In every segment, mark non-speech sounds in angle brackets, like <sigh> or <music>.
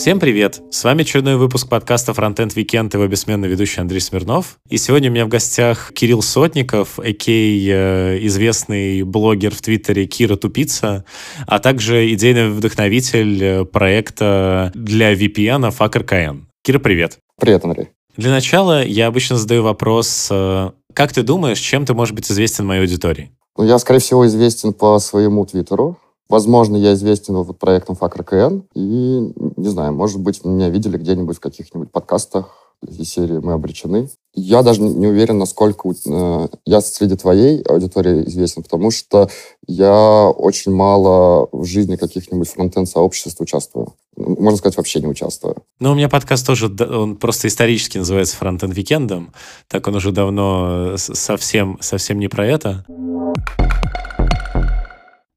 Всем привет! С вами очередной выпуск подкаста Frontend Weekend, его бессменный ведущий Андрей Смирнов. И сегодня у меня в гостях Кирилл Сотников, а.к.а. Э, известный блогер в Твиттере Кира Тупица, а также идейный вдохновитель э, проекта для VPN FuckerKN. Кира, привет! Привет, Андрей. Для начала я обычно задаю вопрос, э, как ты думаешь, чем ты можешь быть известен моей аудитории? Ну, я, скорее всего, известен по своему Твиттеру. Возможно, я известен вот проектом FuckRKN. И, не знаю, может быть, меня видели где-нибудь в каких-нибудь подкастах из серии «Мы обречены». Я даже не уверен, насколько э, я среди твоей аудитории известен, потому что я очень мало в жизни каких-нибудь фронтенд-сообществ участвую. Можно сказать, вообще не участвую. Ну, у меня подкаст тоже, он просто исторически называется «Фронтенд Викендом». Так он уже давно совсем, совсем не про это.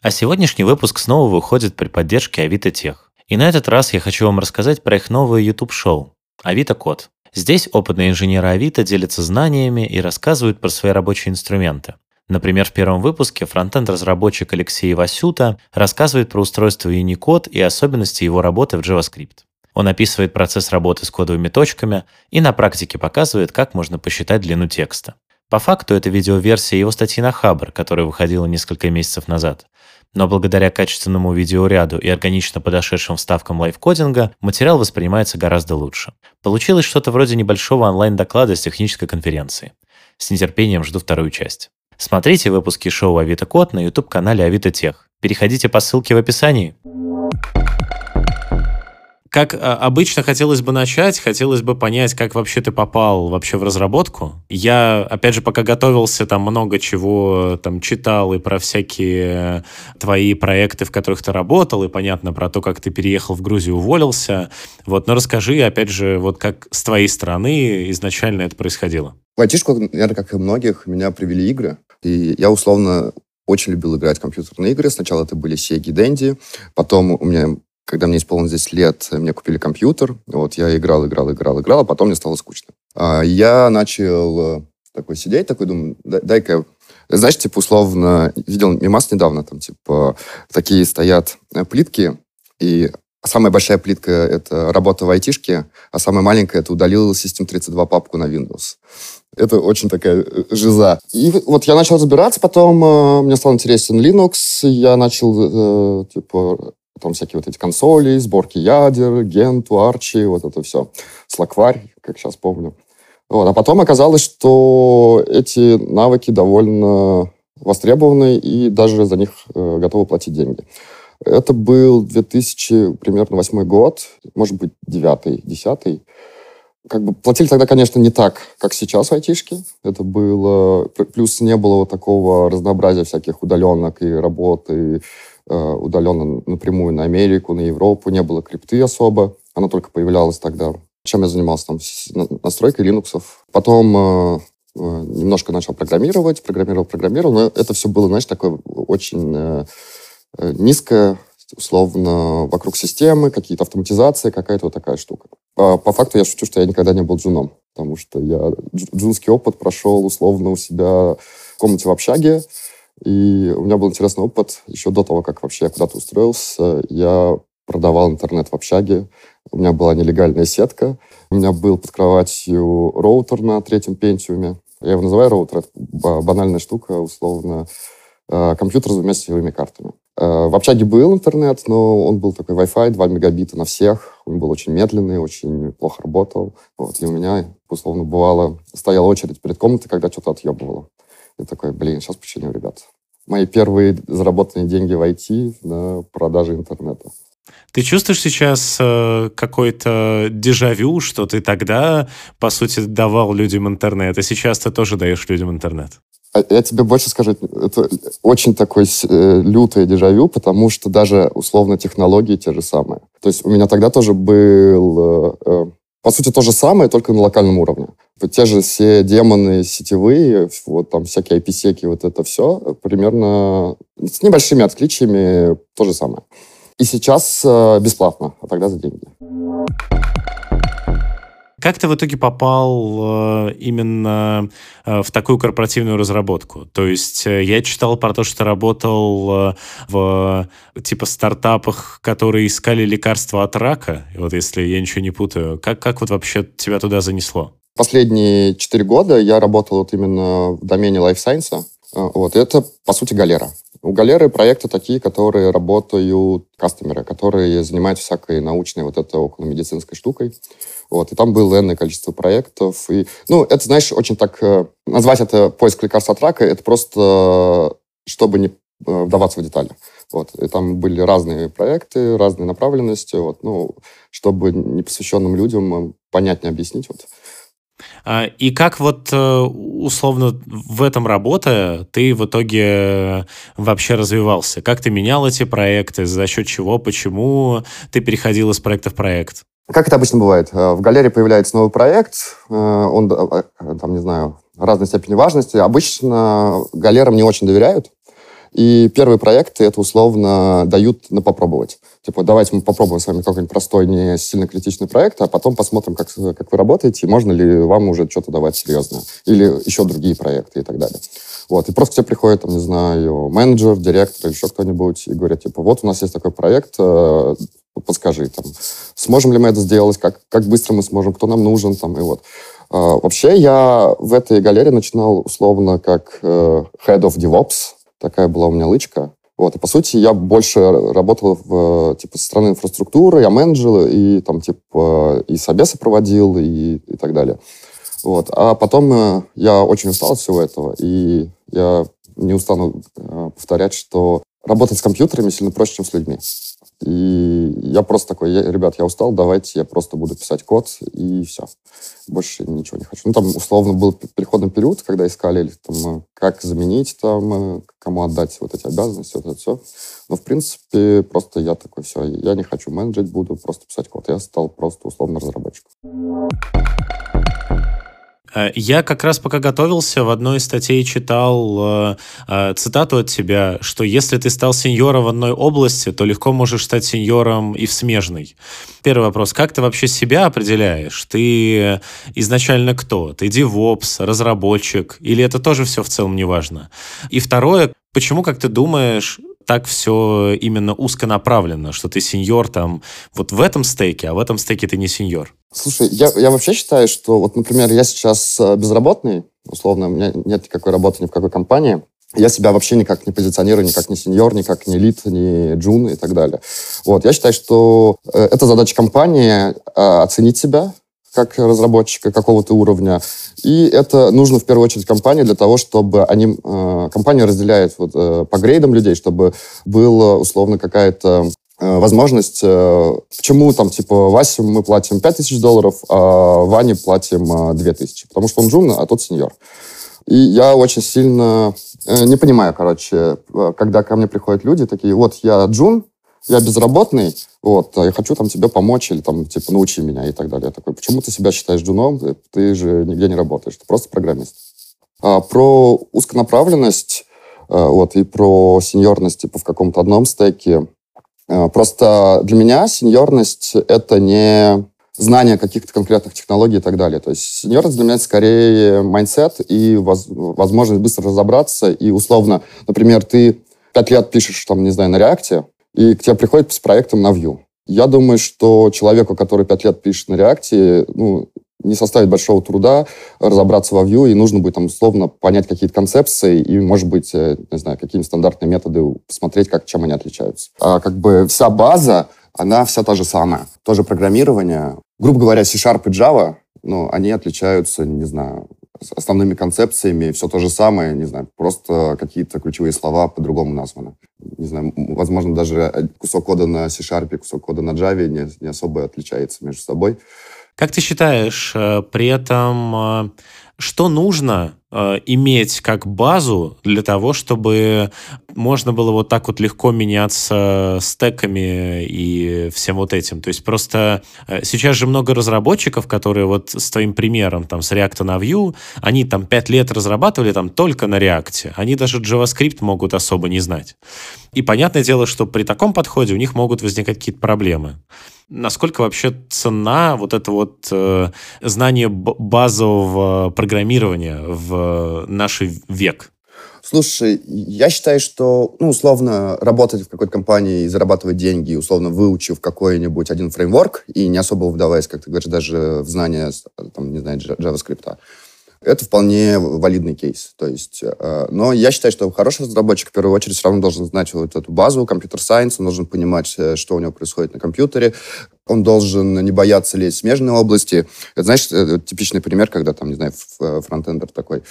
А сегодняшний выпуск снова выходит при поддержке Авито Тех. И на этот раз я хочу вам рассказать про их новое YouTube-шоу «Авито Код». Здесь опытные инженеры Авито делятся знаниями и рассказывают про свои рабочие инструменты. Например, в первом выпуске фронтенд-разработчик Алексей Васюта рассказывает про устройство Unicode и особенности его работы в JavaScript. Он описывает процесс работы с кодовыми точками и на практике показывает, как можно посчитать длину текста. По факту это видеоверсия его статьи на Хабр, которая выходила несколько месяцев назад. Но благодаря качественному видеоряду и органично подошедшим вставкам лайфкодинга материал воспринимается гораздо лучше. Получилось что-то вроде небольшого онлайн-доклада с технической конференции. С нетерпением жду вторую часть. Смотрите выпуски шоу Авито Код на YouTube-канале Авито Тех. Переходите по ссылке в описании как а, обычно хотелось бы начать, хотелось бы понять, как вообще ты попал вообще в разработку. Я, опять же, пока готовился, там много чего там читал и про всякие твои проекты, в которых ты работал, и понятно про то, как ты переехал в Грузию, уволился. Вот, но расскажи, опять же, вот как с твоей стороны изначально это происходило. В айтишку, наверное, как и многих, меня привели игры. И я условно очень любил играть в компьютерные игры. Сначала это были Sega Dendy, потом у меня когда мне исполнилось 10 лет, мне купили компьютер. Вот я играл, играл, играл, играл, а потом мне стало скучно. А я начал э, такой сидеть, такой думаю, дай-ка... Знаешь, типа, условно, видел мимас недавно, там, типа, такие стоят э, плитки, и самая большая плитка — это работа в айтишке, а самая маленькая — это удалил System 32 папку на Windows. Это очень такая э, жиза. И вот я начал разбираться, потом э, мне стал интересен Linux, я начал, э, типа, там всякие вот эти консоли, сборки ядер, Генту, Арчи, вот это все. Слакварь, как сейчас помню. Вот. А потом оказалось, что эти навыки довольно востребованы, и даже за них э, готовы платить деньги. Это был 2000, примерно, восьмой год, может быть, девятый, десятый. Как бы платили тогда, конечно, не так, как сейчас в айтишке. Это было... Плюс не было вот такого разнообразия всяких удаленок и работы, удаленно напрямую на Америку, на Европу. Не было крипты особо. Она только появлялась тогда. Чем я занимался? Там настройкой линуксов. Потом э, э, немножко начал программировать, программировал, программировал, но это все было, знаешь, такое очень низкое, условно, вокруг системы, какие-то автоматизации, какая-то вот такая штука. По, по факту я шучу, что я никогда не был джуном, потому что я джунский опыт прошел условно у себя в комнате в общаге, и у меня был интересный опыт. Еще до того, как вообще я куда-то устроился, я продавал интернет в общаге. У меня была нелегальная сетка. У меня был под кроватью роутер на третьем пентиуме. Я его называю роутер. Это банальная штука, условно. Э, компьютер с двумя сетевыми картами. Э, в общаге был интернет, но он был такой Wi-Fi, 2 мегабита на всех. Он был очень медленный, очень плохо работал. Вот. И у меня, условно, бывало, стояла очередь перед комнатой, когда что-то отъебывало. И такой, блин, сейчас починю, ребят. Мои первые заработанные деньги в IT на продаже интернета. Ты чувствуешь сейчас э, какой-то дежавю, что ты тогда, по сути, давал людям интернет, а сейчас ты тоже даешь людям интернет? А я тебе больше скажу, это очень такой э, лютое дежавю, потому что даже условно технологии те же самые. То есть у меня тогда тоже был, э, э, по сути, то же самое, только на локальном уровне те же все демоны сетевые, вот там всякие IP-секи, вот это все, примерно с небольшими отличиями то же самое. И сейчас э, бесплатно, а тогда за деньги. Как ты в итоге попал э, именно э, в такую корпоративную разработку? То есть э, я читал про то, что ты работал в типа стартапах, которые искали лекарства от рака. Вот если я ничего не путаю, как, как вот вообще тебя туда занесло? Последние четыре года я работал вот именно в домене Life Science. Э, вот, это, по сути, галера. У галеры проекты такие, которые работают кастомеры, которые занимаются всякой научной вот этой около медицинской штукой. Вот, и там было энное количество проектов. И, ну, это, знаешь, очень так... Э, назвать это поиск лекарства от рака, это просто чтобы не э, вдаваться в детали. Вот. И там были разные проекты, разные направленности, вот, ну, чтобы непосвященным людям понятнее объяснить. Вот. А, и как вот э, условно в этом работая, ты в итоге вообще развивался? Как ты менял эти проекты? За счет чего? Почему ты переходил из проекта в проект? Как это обычно бывает? Э, в галерее появляется новый проект, э, он, там, не знаю, разной степени важности. Обычно галерам не очень доверяют, и первые проекты это условно дают на попробовать. Типа, давайте мы попробуем с вами какой-нибудь простой, не сильно критичный проект, а потом посмотрим, как, как вы работаете, и можно ли вам уже что-то давать серьезное. Или еще другие проекты и так далее. Вот. И просто тебе приходит, там, не знаю, менеджер, директор или еще кто-нибудь и говорят, типа, вот у нас есть такой проект, э, подскажи, там, сможем ли мы это сделать, как, как быстро мы сможем, кто нам нужен, там, и вот. Uh, вообще я в этой галерее начинал условно как uh, Head of DevOps, Такая была у меня лычка. Вот, и по сути я больше работал в, типа, со стороны инфраструктуры, я менеджер, и там, типа, и собесы проводил, и, и так далее. Вот. А потом э, я очень устал от всего этого, и я не устану э, повторять, что работать с компьютерами сильно проще, чем с людьми. И я просто такой, я, ребят, я устал, давайте я просто буду писать код, и все. Больше ничего не хочу. Ну, там, условно, был переходный период, когда искали, там, э, как заменить, там, э, кому отдать вот эти обязанности, вот это все. Но, в принципе, просто я такой, все, я не хочу менеджить, буду просто писать код. Я стал просто условно разработчиком. Э, я как раз пока готовился, в одной из статей читал э, э, цитату от тебя, что если ты стал сеньором в одной области, то легко можешь стать сеньором и в смежной. Первый вопрос. Как ты вообще себя определяешь? Ты изначально кто? Ты девопс, разработчик? Или это тоже все в целом не важно? И второе. Почему, как ты думаешь, так все именно узконаправленно, что ты сеньор там вот в этом стейке, а в этом стейке ты не сеньор? Слушай, я, я вообще считаю, что вот, например, я сейчас э, безработный, условно, у меня нет никакой работы ни в какой компании, я себя вообще никак не позиционирую, никак не сеньор, никак не лид, не джун и так далее. Вот, я считаю, что э, это задача компании э, оценить себя, как разработчика какого-то уровня. И это нужно в первую очередь компании для того, чтобы они... Э, компания разделяет вот, э, по грейдам людей, чтобы была условно какая-то э, возможность, почему там, типа, Васе мы платим 5 тысяч долларов, а Ване платим э, 2 тысячи. Потому что он джун, а тот сеньор. И я очень сильно не понимаю, короче, когда ко мне приходят люди такие, вот я джун, я безработный, вот, я хочу там тебе помочь или там, типа, научи меня и так далее. Я такой, почему ты себя считаешь джуном? Ты же нигде не работаешь, ты просто программист. А, про узконаправленность а, вот, и про сеньорность типа в каком-то одном стеке. А, просто для меня сеньорность — это не знание каких-то конкретных технологий и так далее. То есть сеньорность для меня это скорее mindset и воз, возможность быстро разобраться. И условно, например, ты пять лет пишешь, там, не знаю, на реакте, и к тебе приходит с проектом на Vue. Я думаю, что человеку, который пять лет пишет на реакте, ну, не составит большого труда разобраться во Vue, и нужно будет там условно понять какие-то концепции и, может быть, э, не знаю, какие-нибудь стандартные методы посмотреть, как, чем они отличаются. А как бы вся база, она вся та же самая. Тоже программирование. Грубо говоря, C-Sharp и Java, ну, они отличаются, не знаю, основными концепциями, все то же самое, не знаю, просто какие-то ключевые слова по-другому названы. Не знаю, возможно, даже кусок кода на C-Sharp, кусок кода на Java не, не особо отличается между собой. Как ты считаешь, э, при этом э, что нужно э, иметь как базу для того, чтобы можно было вот так вот легко меняться стеками и всем вот этим. То есть просто э, сейчас же много разработчиков, которые вот с твоим примером, там, с React на Vue, они там пять лет разрабатывали там только на React. Они даже JavaScript могут особо не знать. И понятное дело, что при таком подходе у них могут возникать какие-то проблемы. насколько вообще цена вот это вот э, знание базового программирования в наш век? Слушай, я считаю, что, ну, условно, работать в какой-то компании и зарабатывать деньги, условно, выучив какой-нибудь один фреймворк и не особо вдаваясь, как ты говоришь, даже в знания, там, не знаю, JavaScript, это вполне валидный кейс. То есть, э, но я считаю, что хороший разработчик в первую очередь все равно должен знать вот эту базу, компьютер-сайенс, он должен понимать, э, что у него происходит на компьютере, он должен не бояться лезть в смежные области. Это, знаешь, это типичный пример, когда там, не знаю, фронтендер такой,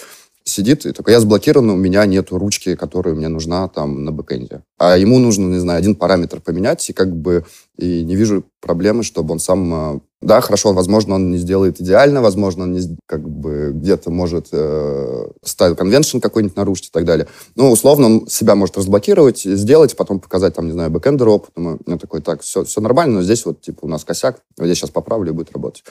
сидит и такой, я заблокирован, у меня нету ручки, которая мне нужна там на бэкэнде. А ему нужно, не знаю, один параметр поменять, и как бы и не вижу проблемы, чтобы он сам... Да, хорошо, возможно, он не сделает идеально, возможно, он не, как бы где-то может э, style convention какой-нибудь нарушить и так далее. Но условно он себя может разблокировать, сделать, потом показать, там, не знаю, бэкэндеру опыт. Я такой, так, все, все нормально, но здесь вот, типа, у нас косяк, вот я сейчас поправлю и будет работать.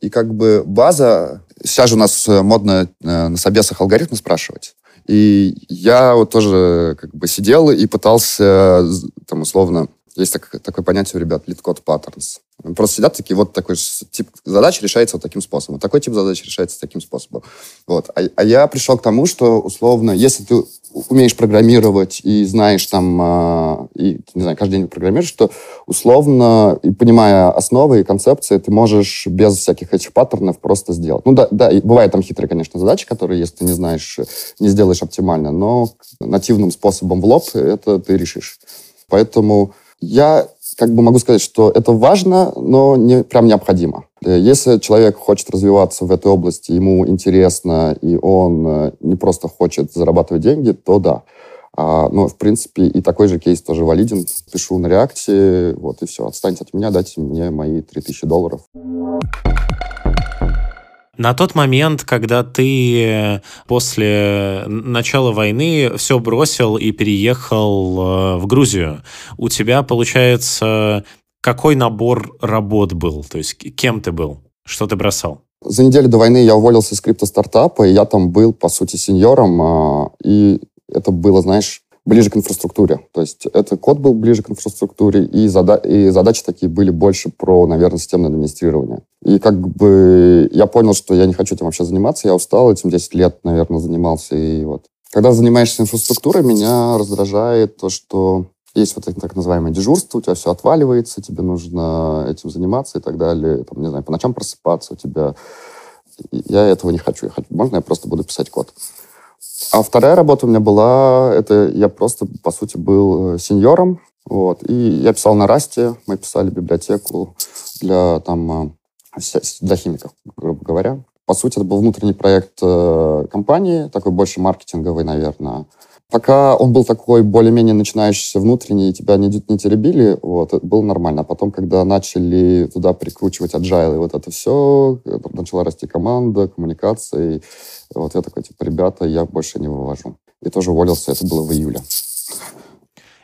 И как бы база... Сейчас же у нас э, модно э, на собесах алгоритмы спрашивать. И я вот тоже как бы сидел и пытался, там, условно, есть так, такое понятие у ребят, code patterns. Просто сидят такие, вот такой тип задач решается вот таким способом. Такой тип задач решается таким способом. Вот. А, а я пришел к тому, что, условно, если ты умеешь программировать и знаешь там, э, и, не знаю, каждый день программируешь, что условно, и понимая основы и концепции, ты можешь без всяких этих паттернов просто сделать. Ну да, да, и бывают там хитрые, конечно, задачи, которые, если ты не знаешь, не сделаешь оптимально, но нативным способом в лоб это ты решишь. Поэтому я как бы могу сказать, что это важно, но не прям необходимо. Э, если человек хочет развиваться в этой области, ему интересно, и он э, не просто хочет зарабатывать деньги, то да. А, но, в принципе, и такой же кейс тоже валиден. Пишу на реакции, вот, и все. Отстаньте от меня, дайте мне мои 3000 долларов. На тот момент, когда ты после начала войны все бросил и переехал э, в Грузию, у тебя, получается, какой набор работ был? То есть кем ты был? Что ты бросал? За неделю до войны я уволился из крипто-стартапа, и я там был, по сути, сеньором. А, и это было, знаешь, ближе к инфраструктуре. То есть это код был ближе к инфраструктуре, и, зада и задачи такие были больше про, наверное, системное администрирование. И как бы я понял, что я не хочу этим вообще заниматься, я устал, этим 10 лет, наверное, занимался, и вот. Когда занимаешься инфраструктурой, меня раздражает то, что есть вот это так называемое дежурство, у тебя все отваливается, тебе нужно этим заниматься и так далее. Там, не знаю, по ночам просыпаться у тебя... Я этого не хочу. Я хочу. Можно я просто буду писать код? А вторая работа у меня была, это я просто, по сути, был э, сеньором, вот, и я писал на Расте, мы писали библиотеку для, там, э, для химиков, грубо говоря. По сути, это был внутренний проект э, компании, такой больше маркетинговый, наверное. Пока он был такой более-менее начинающийся внутренний, и тебя не, не теребили, вот, это было нормально. А потом, когда начали туда прикручивать agile и вот это все, начала расти команда, коммуникация, вот я такой, типа, ребята, я больше не вывожу. И тоже уволился, это было в июле.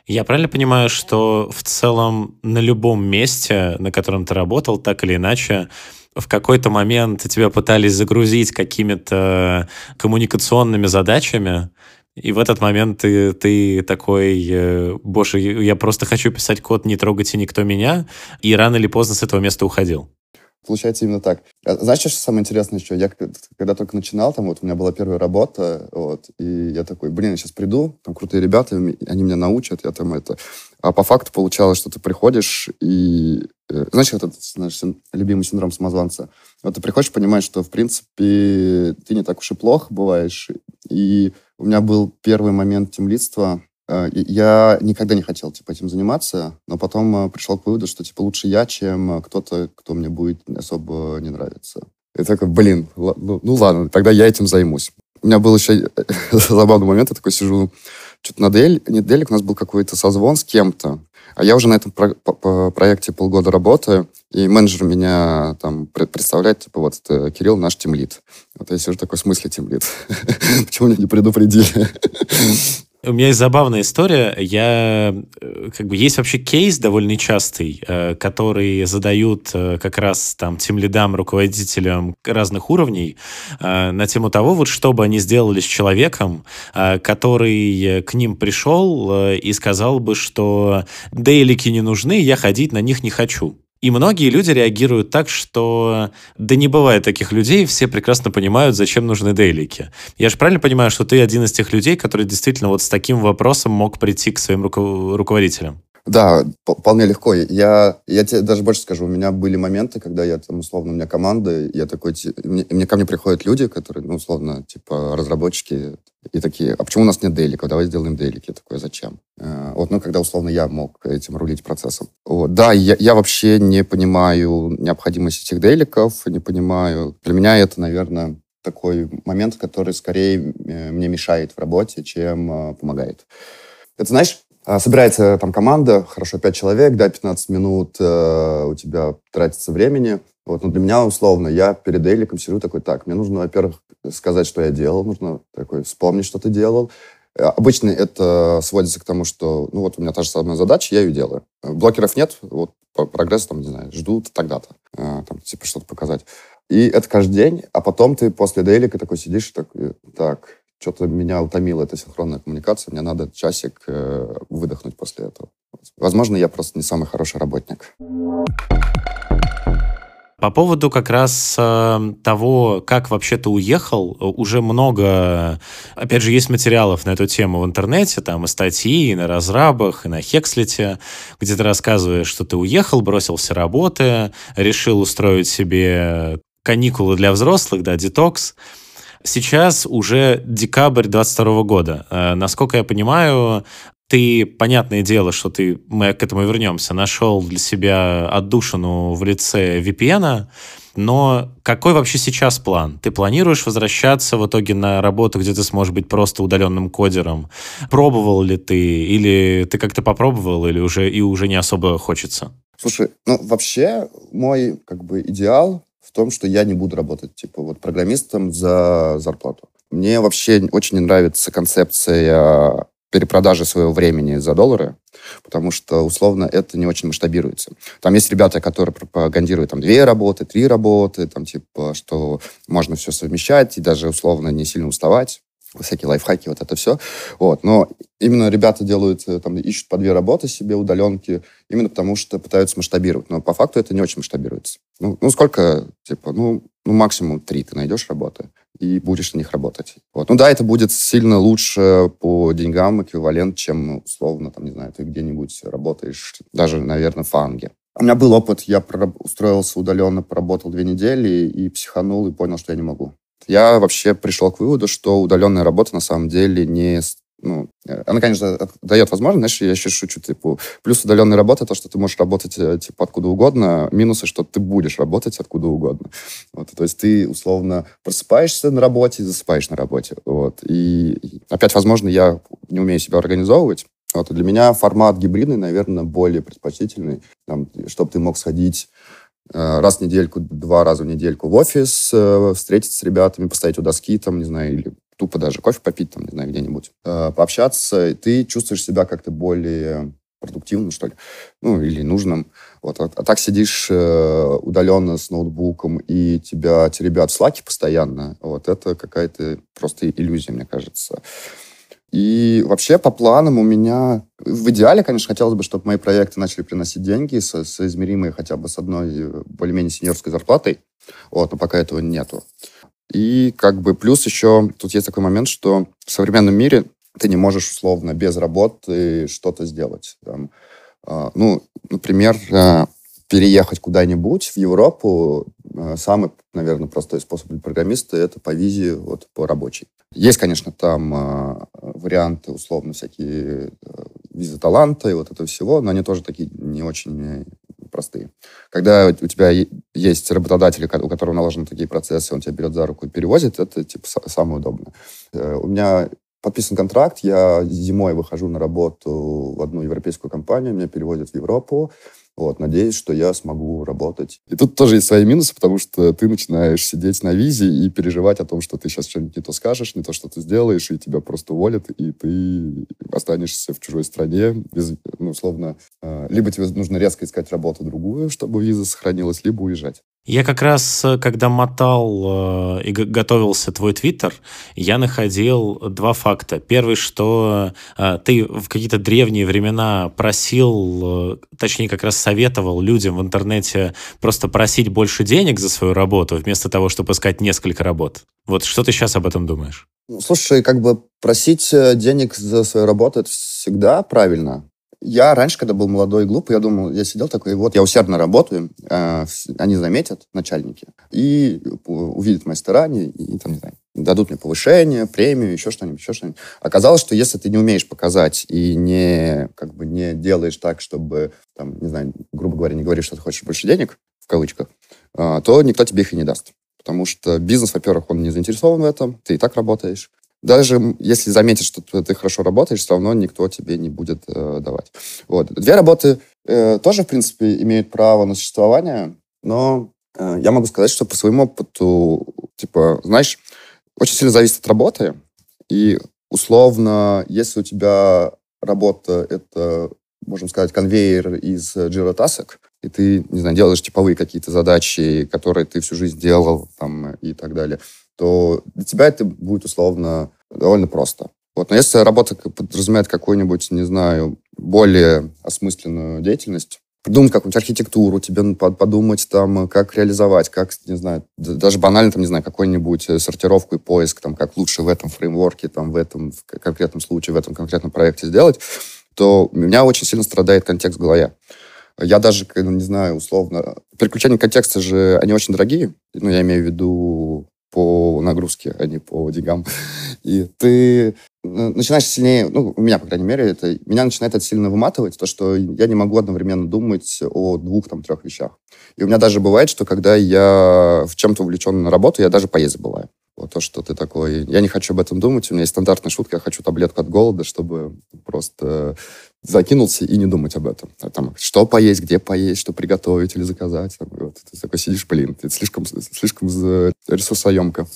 Я правильно понимаю, что в целом на любом месте, на котором ты работал, так или иначе, в какой-то момент тебя пытались загрузить какими-то коммуникационными задачами, и в этот момент ты, ты такой, э, боже, я просто хочу писать код, не трогайте никто меня, и рано или поздно с этого места уходил. Получается именно так. А знаешь, что самое интересное еще? Я когда только начинал, там вот у меня была первая работа, вот, и я такой, блин, я сейчас приду, там крутые ребята, они меня научат, я там это... А по факту получалось, что ты приходишь и... Э, знаешь, этот наш любимый синдром самозванца? Вот ты приходишь, понимаешь, что, в принципе, ты не так уж и плохо бываешь. И у меня был первый момент темлидства, Э, я никогда не хотел, типа, этим заниматься, но потом э, пришел к выводу, что, типа, лучше я, чем кто-то, кто мне будет особо не нравиться. И такой, блин, ну, ну ладно, тогда я этим займусь. У меня был еще <laughs> забавный момент, я такой сижу, что-то на Дель, не Делик, у нас был какой-то созвон с кем-то, а я уже на этом про по проекте полгода работаю, и менеджер меня там представляет, типа, вот это Кирилл наш тимлит. Вот я сижу такой, в смысле тимлит? <laughs> Почему меня не предупредили? <laughs> У меня есть забавная история. Я э, как бы есть вообще кейс довольно частый, э, который задают э, как раз там тем лидам, руководителям разных уровней на тему того, вот что бы они сделали с человеком, который к ним пришел и сказал бы, что дейлики не нужны, я ходить на них не хочу. И многие люди реагируют так, что да не бывает таких людей, все прекрасно понимают, зачем нужны дейлики. Я же правильно понимаю, что ты один из тех людей, который действительно вот с таким вопросом мог прийти к своим руко- руководителям? Да, вполне легко. Я, я тебе даже больше скажу, у меня были моменты, когда я там, условно, у меня команда, я такой, мне, мне ко мне приходят люди, которые, ну, условно, типа, разработчики, и такие, а почему у нас нет дейликов? Давай сделаем дейлики. Я такой, зачем? Э, вот, ну, когда, условно, я мог этим рулить процессом. Вот. Да, я, я вообще не понимаю необходимость этих дейликов, не понимаю. Для меня это, наверное, такой момент, который скорее э, мне мешает в работе, чем э, помогает. Это, знаешь, собирается там команда, хорошо, 5 человек, да, 15 минут э, у тебя тратится времени. Вот, но для меня, условно, я перед Эйликом сижу такой, так, мне нужно, во-первых, сказать, что я делал, нужно такой вспомнить, что ты делал. Э, обычно это сводится к тому, что, ну вот у меня та же самая задача, я ее делаю. Блокеров нет, вот прогресс там, не знаю, ждут тогда-то, э, там, типа что-то показать. И это каждый день, а потом ты после дейлика такой сидишь такой, так, что-то меня утомила эта синхронная коммуникация, мне надо часик э, выдохнуть после этого. Возможно, я просто не самый хороший работник. По поводу как раз э, того, как вообще ты уехал, уже много, опять же, есть материалов на эту тему в интернете, там и статьи, и на разрабах, и на Хекслите, где ты рассказываешь, что ты уехал, бросил все работы, решил устроить себе каникулы для взрослых, да, детокс, Сейчас уже декабрь 22 года. Э, насколько я понимаю, ты, понятное дело, что ты, мы к этому вернемся, нашел для себя отдушину в лице VPN, но какой вообще сейчас план? Ты планируешь возвращаться в итоге на работу, где ты сможешь быть просто удаленным кодером? Пробовал ли ты? Или ты как-то попробовал, или уже и уже не особо хочется? Слушай, ну вообще мой как бы идеал в том, что я не буду работать, типа, вот программистом за зарплату. Мне вообще очень не нравится концепция перепродажи своего времени за доллары, потому что, условно, это не очень масштабируется. Там есть ребята, которые пропагандируют там две работы, три работы, там, типа, что можно все совмещать и даже, условно, не сильно уставать всякие лайфхаки, вот это все. Вот. Но именно ребята делают, э, там, ищут по две работы себе, удаленки, именно потому что пытаются масштабировать. Но по факту это не очень масштабируется. Ну, ну сколько, типа, ну, ну, максимум три ты найдешь работы и будешь на них работать. Вот. Ну да, это будет сильно лучше по деньгам эквивалент, чем, условно, там, не знаю, ты где-нибудь работаешь, даже, наверное, в фанге. У меня был опыт, я устроился удаленно, поработал две недели и психанул, и понял, что я не могу я вообще пришел к выводу, что удаленная работа на самом деле не ну, она, конечно, дает возможность, знаешь, я еще шучу, типа, плюс удаленная работа, то, что ты можешь работать, э, типа, откуда угодно, минусы, что ты будешь работать откуда угодно. Вот, то есть ты, условно, просыпаешься на работе и засыпаешь на работе. Вот, и опять, возможно, я не умею себя организовывать, вот, для меня формат гибридный, наверное, более предпочтительный, там, чтобы ты мог сходить раз в недельку, два раза в недельку в офис, э, встретиться с ребятами, поставить у доски, там, не знаю, или тупо даже кофе попить, там, не знаю, где-нибудь, э, пообщаться, и ты чувствуешь себя как-то более продуктивным, что ли, ну, или нужным. Вот. А, а так сидишь э, удаленно с ноутбуком, и тебя теребят в слаке постоянно, вот, это какая-то просто иллюзия, мне кажется. И вообще по планам у меня... В идеале, конечно, хотелось бы, чтобы мои проекты начали приносить деньги, со, соизмеримые хотя бы с одной э, более-менее сеньорской зарплатой. Вот, но пока этого нету. И как бы плюс еще тут есть такой момент, что в современном мире ты не можешь условно без работы что-то сделать. Там, э, ну, например, э, переехать куда-нибудь в Европу, э, самый, наверное, простой способ для программиста — это по визе, вот, по рабочей. Есть, конечно, там э, варианты, условно, всякие э, визы таланта и вот это всего, но они тоже такие не очень э, простые. Когда у тебя есть работодатель, у которого наложены такие процессы, он тебя берет за руку и перевозит, это, типа, самое удобное. Э, у меня подписан контракт, я зимой выхожу на работу в одну европейскую компанию, меня переводят в Европу, вот, надеюсь, что я смогу работать. И тут тоже есть свои минусы, потому что ты начинаешь сидеть на визе и переживать о том, что ты сейчас что-нибудь не то скажешь, не то, что ты сделаешь, и тебя просто уволят, и ты останешься в чужой стране без, ну, условно, э, либо тебе нужно резко искать работу другую, чтобы виза сохранилась, либо уезжать. Я как раз, когда мотал э, и готовился твой твиттер, я находил два факта. Первый, что э, ты в какие-то древние времена просил, э, точнее, как раз советовал людям в интернете просто просить больше денег за свою работу, вместо того, чтобы искать несколько работ. Вот что ты сейчас об этом думаешь? Слушай, как бы просить э, денег за свою работу, это всегда правильно. Я раньше, когда был молодой и глупый, я думал, я сидел такой, вот я усердно работаю, э, они заметят, начальники, и увидят мои старания, и, там, не знаю, дадут мне повышение, премию, еще что-нибудь, еще что-нибудь. Оказалось, что если ты не умеешь показать и не, как бы, не делаешь так, чтобы, там, не знаю, грубо говоря, не говоришь, что ты хочешь больше денег, в кавычках, э, то никто тебе их и не даст. Потому что бизнес, во-первых, он не заинтересован в этом, ты и так работаешь даже если заметишь, что ты хорошо работаешь, все равно никто тебе не будет э, давать. Вот. Две работы э, тоже, в принципе, имеют право на существование, но э, я могу сказать, что по своему опыту, типа, знаешь, очень сильно зависит от работы, и условно, если у тебя работа — это, можем сказать, конвейер из Jira тасок, и ты, не знаю, делаешь типовые какие-то задачи, которые ты всю жизнь делал, там, и так далее, то для тебя это будет условно довольно просто. Вот. Но если работа подразумевает какую-нибудь, не знаю, более осмысленную деятельность, придумать какую-нибудь архитектуру, тебе подумать там, как реализовать, как, не знаю, даже банально, там, не знаю, какую-нибудь э, сортировку и поиск, там, как лучше в этом фреймворке, там, в этом в конкретном случае, в этом конкретном проекте сделать, то у меня очень сильно страдает контекст в голове. Я даже, не знаю, условно... Переключения контекста же, они очень дорогие. Ну, я имею в виду по нагрузке, а не по деньгам. <laughs> И ты начинаешь сильнее, ну, у меня, по крайней мере, это, меня начинает это сильно выматывать, то, что я не могу одновременно думать о двух, там, трех вещах. И у меня даже бывает, что когда я в чем-то увлечен на работу, я даже поесть забываю. Вот то, что ты такой... Я не хочу об этом думать. У меня есть стандартная шутка. Я хочу таблетку от голода, чтобы просто закинулся и не думать об этом. А там, что поесть, где поесть, что приготовить или заказать. Вот, ты такой сидишь, блин, это слишком, слишком ресурсоемко.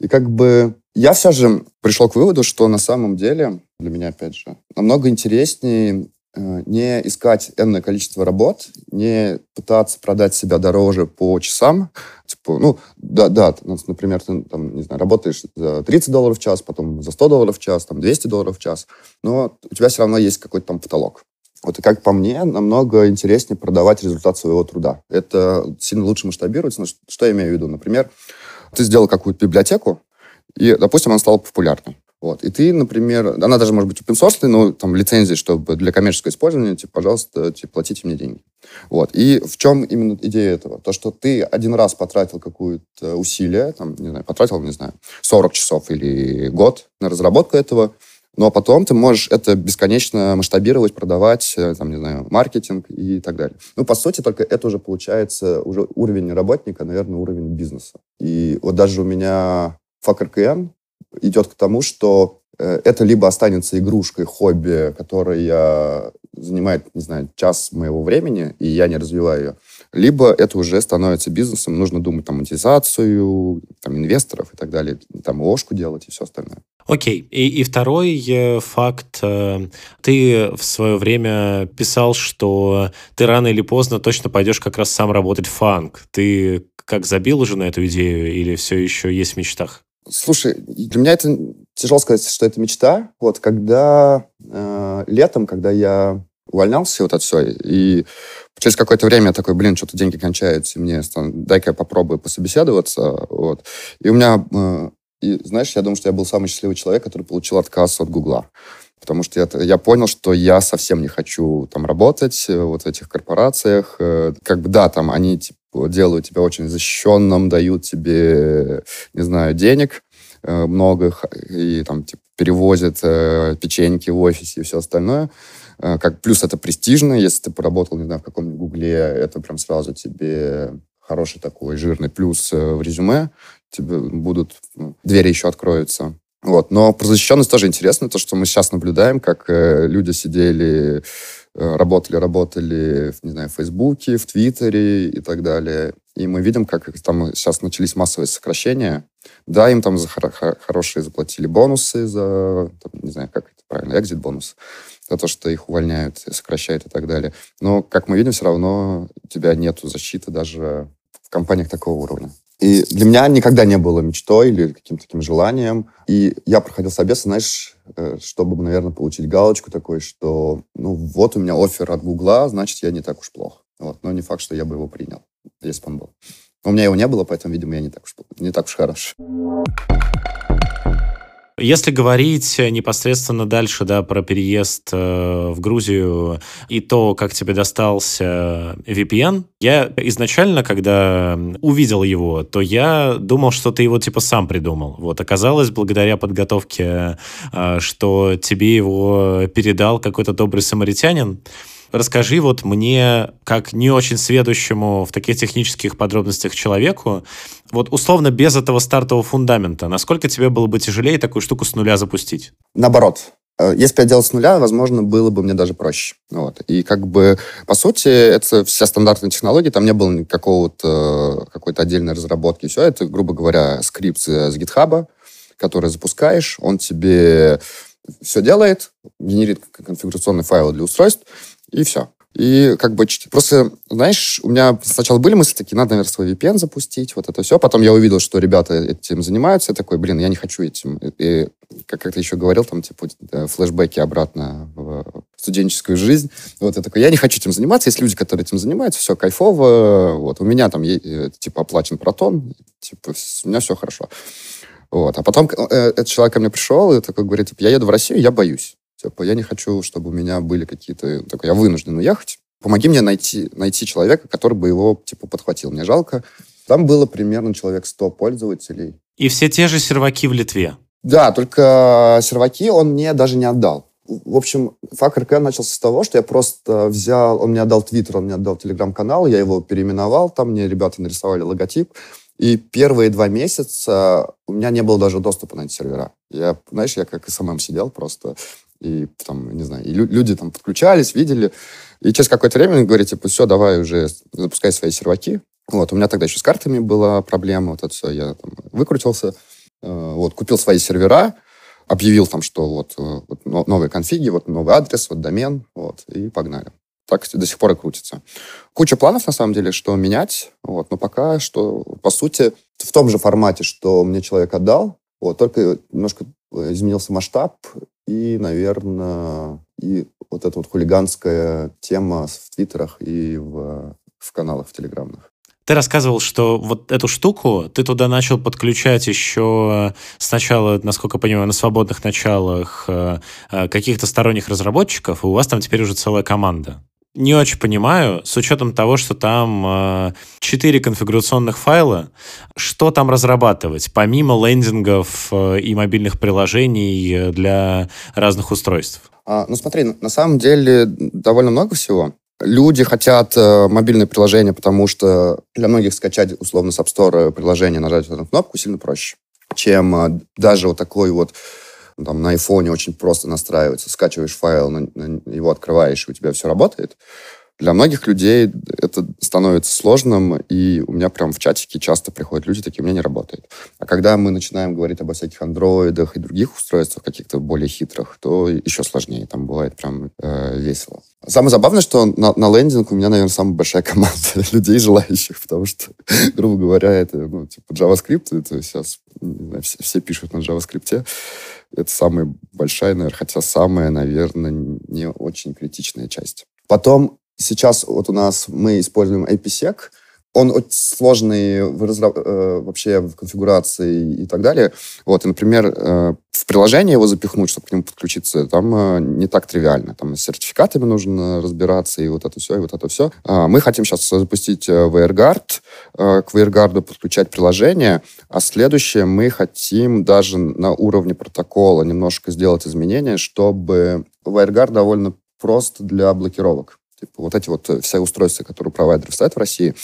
И как бы я все же пришел к выводу, что на самом деле, для меня, опять же, намного интереснее не искать энное количество работ, не пытаться продать себя дороже по часам. Типа, ну, да, да, например, ты там, не знаю, работаешь за 30 долларов в час, потом за 100 долларов в час, там 200 долларов в час, но у тебя все равно есть какой-то там потолок. Вот и как по мне, намного интереснее продавать результат своего труда. Это сильно лучше масштабируется. Что я имею в виду? Например, ты сделал какую-то библиотеку, и, допустим, она стала популярной. Вот. И ты, например, она даже может быть open но там лицензии, чтобы для коммерческого использования, типа, пожалуйста, типа, платите мне деньги. Вот. И в чем именно идея этого? То, что ты один раз потратил какое-то усилие, там, не знаю, потратил, не знаю, 40 часов или год на разработку этого, но потом ты можешь это бесконечно масштабировать, продавать, э, там, не знаю, маркетинг и так далее. Ну, по сути, только это уже получается уже уровень работника, наверное, уровень бизнеса. И вот даже у меня FACRKN, идет к тому, что э, это либо останется игрушкой, хобби, которая занимает, не знаю, час моего времени, и я не развиваю ее, либо это уже становится бизнесом, нужно думать там монетизацию, там инвесторов и так далее, там ложку делать и все остальное. Окей. Okay. И, и второй э, факт. Э, ты в свое время писал, что ты рано или поздно точно пойдешь как раз сам работать в фанк. Ты как забил уже на эту идею или все еще есть в мечтах? Слушай, для меня это тяжело сказать, что это мечта. Вот когда э, летом, когда я увольнялся вот от все, и через какое-то время я такой, блин, что-то деньги кончаются, мне дай-ка я попробую пособеседоваться. Вот. И у меня, э, и, знаешь, я думаю, что я был самый счастливый человек, который получил отказ от Гугла. Потому что я, я понял, что я совсем не хочу там работать э, вот в этих корпорациях. Э, как бы, да, там они типа, делают тебя очень защищенным, дают тебе, не знаю, денег э, много, и там типа, перевозят э, печеньки в офисе и все остальное. Э, как, плюс это престижно, если ты поработал, не знаю, в каком-нибудь гугле, это прям сразу тебе хороший такой жирный плюс э, в резюме, тебе будут, ну, двери еще откроются. Вот. Но про защищенность тоже интересно, то, что мы сейчас наблюдаем, как э, люди сидели Э, работали, работали, не знаю, в Фейсбуке, в Твиттере и так далее. И мы видим, как там сейчас начались массовые сокращения. Да, им там за хорошие заплатили бонусы за, там, не знаю, как это правильно, экзит-бонус, за то, что их увольняют, сокращают и так далее. Но, как мы видим, все равно у тебя нету защиты даже в компаниях такого уровня. И для меня никогда не было мечтой или каким-то таким желанием. И я проходил собес, знаешь, э, чтобы, наверное, получить галочку такой, что, ну, вот у меня офер от Гугла, значит, я не так уж плох. Вот. Но не факт, что я бы его принял, если бы он был. У меня его не было, поэтому, видимо, я не так уж, не так уж хорош. Если говорить непосредственно дальше, да, про переезд э, в Грузию и то, как тебе достался VPN, я изначально, когда увидел его, то я думал, что ты его типа сам придумал. Вот оказалось, благодаря подготовке, э, что тебе его передал какой-то добрый самаритянин. Расскажи вот мне, как не очень сведущему в таких технических подробностях человеку, вот условно без этого стартового фундамента, насколько тебе было бы тяжелее такую штуку с нуля запустить? Наоборот. Э, если бы я делал с нуля, возможно, было бы мне даже проще. Вот. И как бы, по сути, это вся стандартная технология, там не было какого-то, какой-то отдельной разработки. Все это, грубо говоря, скрипт с GitHub, который запускаешь, он тебе все делает, генерит конфигурационный файл для устройств, и все. И как бы просто, знаешь, у меня сначала были мысли такие, надо, наверное, свой VPN запустить, вот это все. Потом я увидел, что ребята этим занимаются. Я такой, блин, я не хочу этим. И, как, как ты еще говорил, там, типа, флешбеки обратно в студенческую жизнь. Вот я такой, я не хочу этим заниматься. Есть люди, которые этим занимаются, все кайфово. Вот у меня там, э, типа, оплачен протон, типа, у меня все хорошо. Вот. А потом э, этот человек ко мне пришел и такой говорит, типа, я еду в Россию, я боюсь. Типа, я не хочу, чтобы у меня были какие-то... Такой, я вынужден уехать. Помоги мне найти, найти человека, который бы его, типа, подхватил. Мне жалко. Там было примерно человек 100 пользователей. И все те же серваки в Литве? Да, только серваки он мне даже не отдал. В общем, факт РК начался с того, что я просто взял, он мне отдал Твиттер, он мне отдал Телеграм-канал, я его переименовал, там мне ребята нарисовали логотип, и первые два месяца у меня не было даже доступа на эти сервера. Я, знаешь, я как СММ сидел просто и там, не знаю, и люди там подключались, видели. И через какое-то время говорит, типа, все, давай уже запускай свои серваки. Вот, у меня тогда еще с картами была проблема, вот это все, я там выкрутился. Э, вот, купил свои сервера, объявил там, что вот, э, вот новые конфиги, вот новый адрес, вот домен, вот, и погнали. Так до сих пор и крутится. Куча планов, на самом деле, что менять, вот, но пока что, по сути, в том же формате, что мне человек отдал, вот, только немножко э, изменился масштаб, и, наверное, и вот эта вот хулиганская тема в твиттерах и в, в каналах в телеграмных. Ты рассказывал, что вот эту штуку ты туда начал подключать еще сначала, насколько я понимаю, на свободных началах э, э, каких-то сторонних разработчиков, и у вас там теперь уже целая команда не очень понимаю, с учетом того, что там э, 4 конфигурационных файла, что там разрабатывать, помимо лендингов э, и мобильных приложений э, для разных устройств? А, ну смотри, на самом деле довольно много всего. Люди хотят э, мобильное приложение, потому что для многих скачать условно с App Store приложение, нажать эту кнопку сильно проще, чем э, даже вот такой вот там на айфоне очень просто настраивается. Скачиваешь файл, его открываешь, и у тебя все работает. Для многих людей это становится сложным, и у меня прям в чатике часто приходят люди, такие, у меня не работает. А когда мы начинаем говорить обо всяких андроидах и других устройствах, каких-то более хитрых, то еще сложнее, там бывает прям э, весело. Самое забавное, что на, на лендинг у меня, наверное, самая большая команда <laughs> людей желающих, потому что, <laughs> грубо говоря, это, ну, типа, JavaScript, это сейчас знаю, все, все пишут на JavaScript, это самая большая, наверное, хотя самая, наверное, не очень критичная часть. Потом Сейчас вот у нас мы используем IPsec. Он очень сложный в разра... э, вообще в конфигурации и так далее. Вот, и, например, э, в приложение его запихнуть, чтобы к нему подключиться, там э, не так тривиально. Там с сертификатами нужно разбираться, и вот это все, и вот это все. А мы хотим сейчас запустить WireGuard, к WireGuard подключать приложение, а следующее мы хотим даже на уровне протокола немножко сделать изменения, чтобы WireGuard довольно прост для блокировок. Типа, вот эти вот э, все устройства, которые провайдеры ставят в России,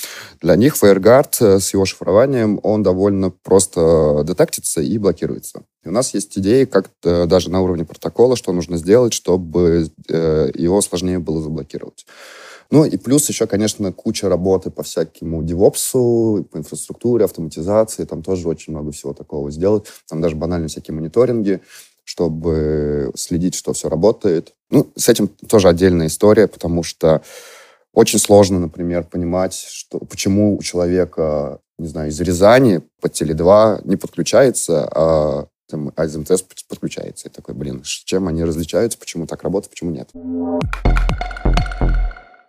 для них WireGuard э, с его шифрованием, он довольно просто детектится и блокируется. И у нас есть идеи, как даже на уровне протокола, что нужно сделать, чтобы э, его сложнее было заблокировать. Ну и плюс еще, конечно, куча работы по всякому девопсу, по инфраструктуре, автоматизации. Там тоже очень много всего такого сделать. Там даже банально всякие мониторинги чтобы следить, что все работает. Ну, с этим тоже отдельная история, потому что очень сложно, например, понимать, что, почему у человека, не знаю, из Рязани под Теле2 не подключается, а там, из МТС подключается. И такой, блин, чем они различаются, почему так работает, почему нет.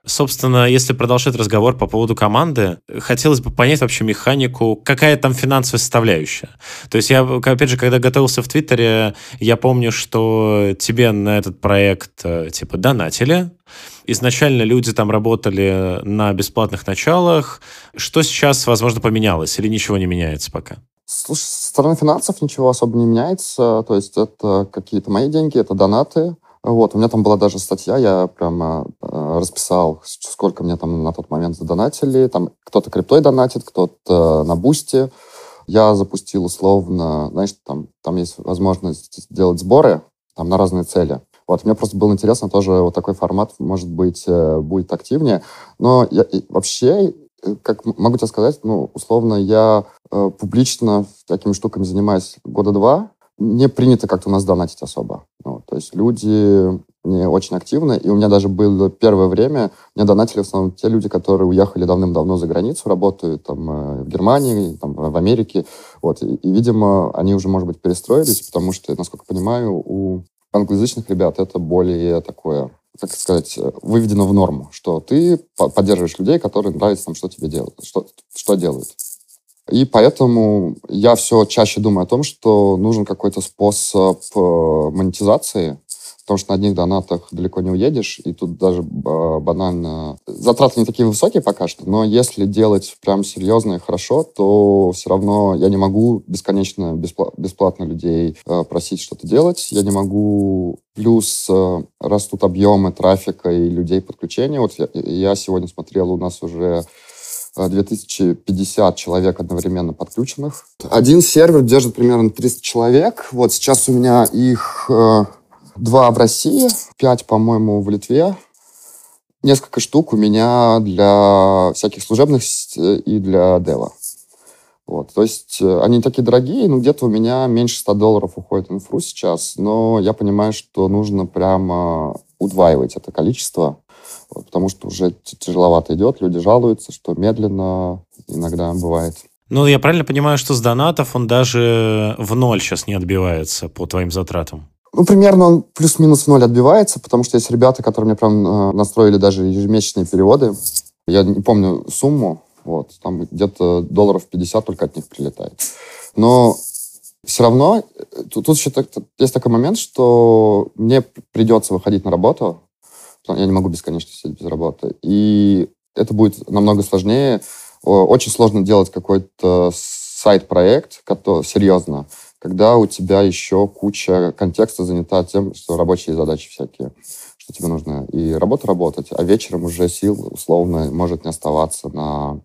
Собственно, если продолжать разговор по поводу команды, хотелось бы понять вообще механику, какая там финансовая составляющая. То есть я, опять же, когда готовился в Твиттере, я помню, что тебе на этот проект э, типа донатили, Изначально люди там работали на бесплатных началах. Что сейчас, возможно, поменялось или ничего не меняется пока? Слушай, со стороны финансов ничего особо не меняется. То есть это какие-то мои деньги, это донаты. Вот, у меня там была даже статья, я прямо э, расписал, сколько мне там на тот момент задонатили. Там кто-то криптой донатит, кто-то на бусте. Я запустил условно, знаешь, там, там есть возможность сделать сборы там, на разные цели. Вот, мне просто было интересно тоже, вот такой формат, может быть, э, будет активнее. Но я, вообще, э, как могу тебе сказать, ну, условно, я э, публично такими штуками занимаюсь года два, не принято как-то у нас донатить особо. Ну, то есть люди не очень активны, и у меня даже было первое время, мне донатили в основном те люди, которые уехали давным-давно за границу, работают там э, в Германии, там, в Америке, вот, и, и, видимо, они уже, может быть, перестроились, потому что, насколько понимаю, у англоязычных ребят это более такое, как сказать, выведено в норму, что ты поддерживаешь людей, которые нравится там, что тебе делают, что, что делают. И поэтому я все чаще думаю о том, что нужен какой-то способ э, монетизации, потому что на одних донатах далеко не уедешь, и тут даже банально... Затраты не такие высокие пока что, но если делать прям серьезно и хорошо, то все равно я не могу бесконечно бесплатно людей э, просить что-то делать, я не могу... Плюс э, растут объемы трафика и людей подключения. Вот я сегодня смотрел, у нас уже 2050 человек одновременно подключенных. Один сервер держит примерно 300 человек. Вот сейчас у меня их э, два в России, пять, по-моему, в Литве. Несколько штук у меня для всяких служебных и для дева. Вот, то есть э, они такие дорогие, но где-то у меня меньше 100 долларов уходит инфру сейчас, но я понимаю, что нужно прямо удваивать это количество, потому что уже тяжеловато идет, люди жалуются, что медленно иногда бывает. Ну, я правильно понимаю, что с донатов он даже в ноль сейчас не отбивается по твоим затратам? Ну, примерно он плюс-минус в ноль отбивается, потому что есть ребята, которые мне прям э, настроили даже ежемесячные переводы. Я не помню сумму, вот, там где-то долларов 50 только от них прилетает. Но все равно э, тут, тут еще так, есть такой момент, что мне придется выходить на работу, я не могу бесконечно сидеть без работы. И это будет намного сложнее. Очень сложно делать какой-то сайт-проект, серьезно, когда у тебя еще куча контекста занята тем, что рабочие задачи всякие, что тебе нужно и работу работать, а вечером уже сил условно может не оставаться на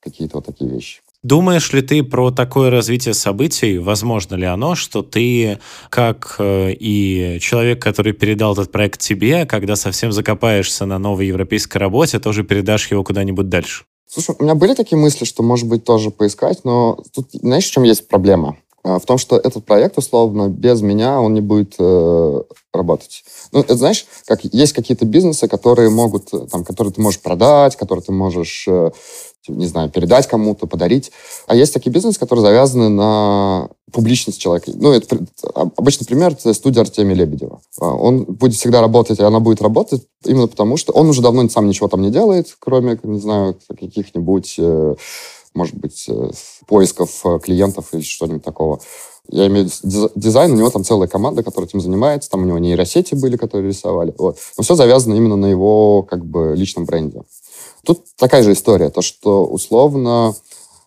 какие-то вот такие вещи. Думаешь ли ты про такое развитие событий? Возможно ли оно, что ты, как э, и человек, который передал этот проект тебе, когда совсем закопаешься на новой европейской работе, тоже передашь его куда-нибудь дальше? Слушай, у меня были такие мысли, что, может быть, тоже поискать, но тут, знаешь, в чем есть проблема? А, в том, что этот проект, условно, без меня он не будет э, работать. Ну, это знаешь, как есть какие-то бизнесы, которые могут, там, которые ты можешь продать, которые ты можешь э, не знаю, передать кому-то, подарить. А есть такие бизнесы, которые завязаны на публичность человека. Ну, это обычный пример, это студия Артемия Лебедева. А, он будет всегда работать, и она будет работать именно потому, что он уже давно сам ничего там не делает, кроме, не знаю, каких-нибудь, э, может быть, э, поисков э, клиентов или что-нибудь такого. Я имею в виду дизайн, у него там целая команда, которая этим занимается, там у него нейросети были, которые рисовали. Вот. Но все завязано именно на его как бы личном бренде. Тут такая же история, то, что условно...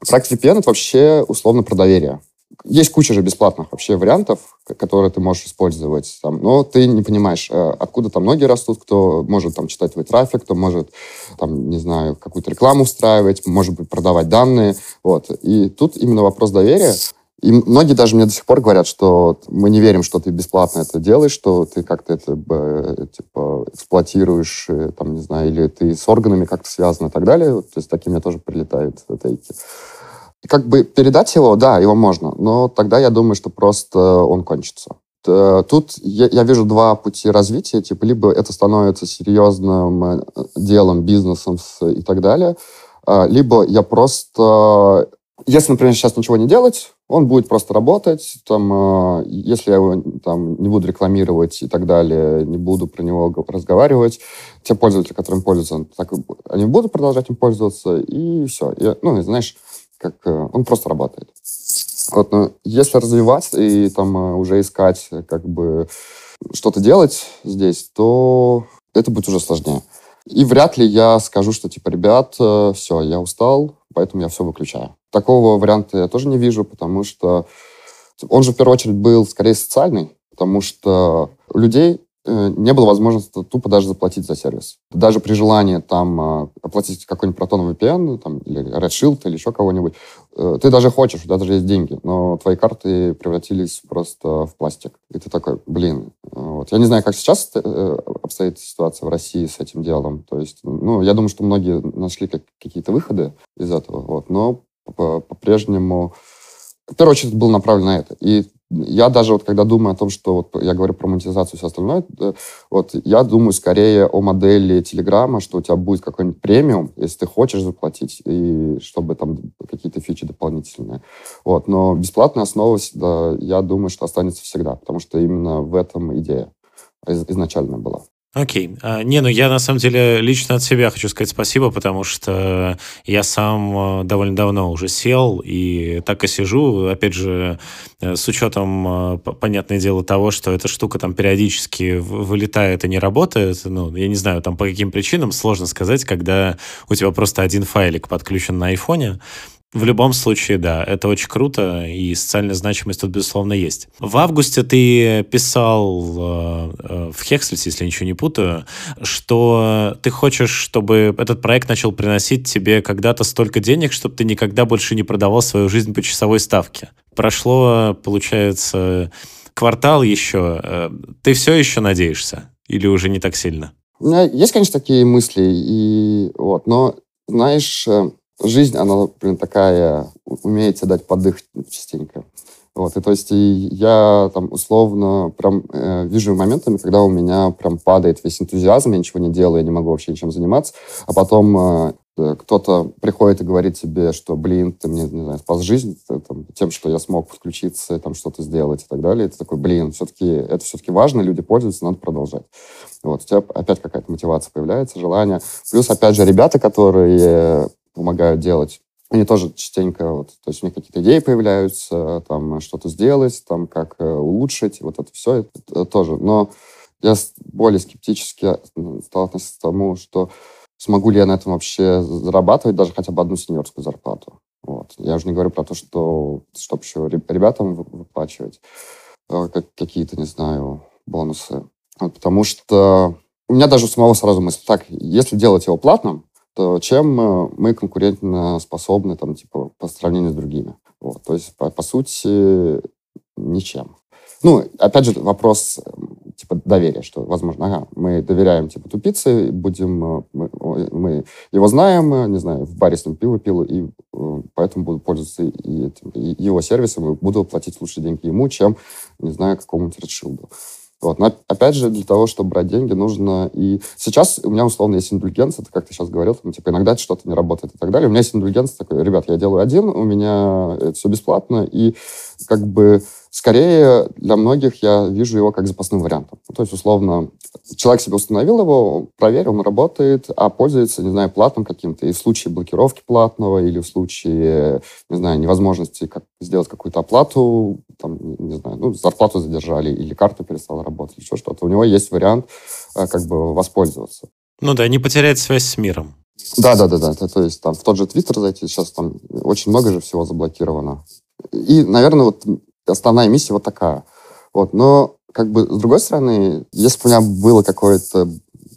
Проект VPN — это вообще условно про доверие. Есть куча же бесплатных вообще вариантов, которые ты можешь использовать, там, но ты не понимаешь, э, откуда там ноги растут, кто может там читать твой трафик, кто может, там, не знаю, какую-то рекламу устраивать, может быть, продавать данные. Вот. И тут именно вопрос доверия. И многие даже мне до сих пор говорят, что мы не верим, что ты бесплатно это делаешь, что ты как-то это типа эксплуатируешь, э, там, не знаю, или ты с органами как-то связан и так далее. То есть такие мне тоже прилетают тейки. Как бы передать его, да, его можно, но тогда я думаю, что просто он кончится. Э, тут я, вижу два пути развития. Типа, либо это становится серьезным э, делом, бизнесом и так далее, а, либо я просто если, например, сейчас ничего не делать, он будет просто работать. Там, э, если я его там, не буду рекламировать и так далее, не буду про него разговаривать, те пользователи, которым пользуются, так, они будут продолжать им пользоваться, и все. И, ну, знаешь, как э, он просто работает. Вот, но если развивать и там э, уже искать, как бы что-то делать здесь, то это будет уже сложнее. И вряд ли я скажу, что типа, ребят, все, я устал, поэтому я все выключаю. Такого варианта я тоже не вижу, потому что он же в первую очередь был скорее социальный, потому что у людей э, не было возможности тупо даже заплатить за сервис. Даже при желании там э, оплатить какой-нибудь Proton VPN там, или Redshield или еще кого-нибудь, э, ты даже хочешь, у тебя даже есть деньги, но твои карты превратились просто в пластик. И ты такой, блин. Вот. Я не знаю, как сейчас обстоит ситуация в России с этим делом. То есть, ну, я думаю, что многие нашли как, какие-то выходы из этого. Вот. Но по-прежнему... В первую очередь был направлен на это. И я даже вот когда думаю о том, что вот я говорю про монетизацию и все остальное, вот я думаю скорее о модели Телеграма, что у тебя будет какой-нибудь премиум, если ты хочешь заплатить, и чтобы там какие-то фичи дополнительные. Вот. Но бесплатная основа, да, я думаю, что останется всегда, потому что именно в этом идея изначально была. Окей. А, не, ну я на самом деле лично от себя хочу сказать спасибо, потому что я сам э, довольно давно уже сел и так и сижу. Опять же, э, с учетом, э, понятное дело, того, что эта штука там периодически вылетает и не работает. Ну, я не знаю, там по каким причинам, сложно сказать, когда у тебя просто один файлик подключен на айфоне. В любом случае, да, это очень круто, и социальная значимость тут, безусловно, есть. В августе ты писал э, э, в Хекслите, если ничего не путаю, что ты хочешь, чтобы этот проект начал приносить тебе когда-то столько денег, чтобы ты никогда больше не продавал свою жизнь по часовой ставке. Прошло, получается, квартал еще. Э, ты все еще надеешься? Или уже не так сильно? У меня есть, конечно, такие мысли, и вот, но, знаешь, э, жизнь, она, блин, такая, умеет тебе дать подых частенько. Вот, и то есть и я там условно прям э, вижу моментами, когда у меня прям падает весь энтузиазм, я ничего не делаю, я не могу вообще ничем заниматься, а потом э, э кто-то приходит и говорит тебе, что, блин, ты мне, не знаю, спас жизнь ты, там, тем, что я смог подключиться, там что-то сделать и так далее. И ты такой, блин, все-таки это все-таки важно, люди пользуются, надо продолжать. Вот, у тебя опять какая-то мотивация появляется, желание. Плюс, опять же, ребята, которые помогают делать. Они тоже частенько, вот, то есть у них какие-то идеи появляются, там что-то сделать, там как э, улучшить, вот это все это, это тоже. Но я более скептически ну, стал относиться к тому, что смогу ли я на этом вообще зарабатывать даже хотя бы одну сеньорскую зарплату. Вот. Я уже не говорю про то, что чтобы еще ребятам выплачивать э, какие-то, не знаю, бонусы. Вот, потому что у меня даже самого сразу мысль, так, если делать его платным, чем э, мы конкурентно способны там, типа, по сравнению с другими. Вот. То есть, по, по сути, ничем. Ну, опять же, вопрос типа доверия, что, возможно, ага, мы доверяем типа тупице, будем, э, мы, мы его знаем, э, не знаю, в баре с ним пиво пил, и поэтому буду пользоваться и, и его сервисом, и буду платить лучше деньги ему, чем, не знаю, какому-нибудь Редшилду. Вот. Но опять же, для того, чтобы брать деньги, нужно и... Сейчас у меня, условно, есть индульгенция, это как ты сейчас говорил, там, типа, иногда что-то не работает и так далее. У меня есть индульгенция такой, ребят, я делаю один, у меня это все бесплатно, и как бы скорее для многих я вижу его как запасным вариантом. То есть, условно, человек себе установил его, проверил, он работает, а пользуется, не знаю, платным каким-то. И в случае блокировки платного или в случае, не знаю, невозможности как сделать какую-то оплату, там, не знаю, ну, зарплату задержали или карта перестала работать, еще что-то. У него есть вариант э, как бы воспользоваться. Ну да, не потерять связь с миром. Да, да, да, да. То есть там в тот же Твиттер зайти, сейчас там очень много же всего заблокировано. И, наверное, вот основная миссия вот такая. Вот. Но как бы, с другой стороны, если бы у меня было какое-то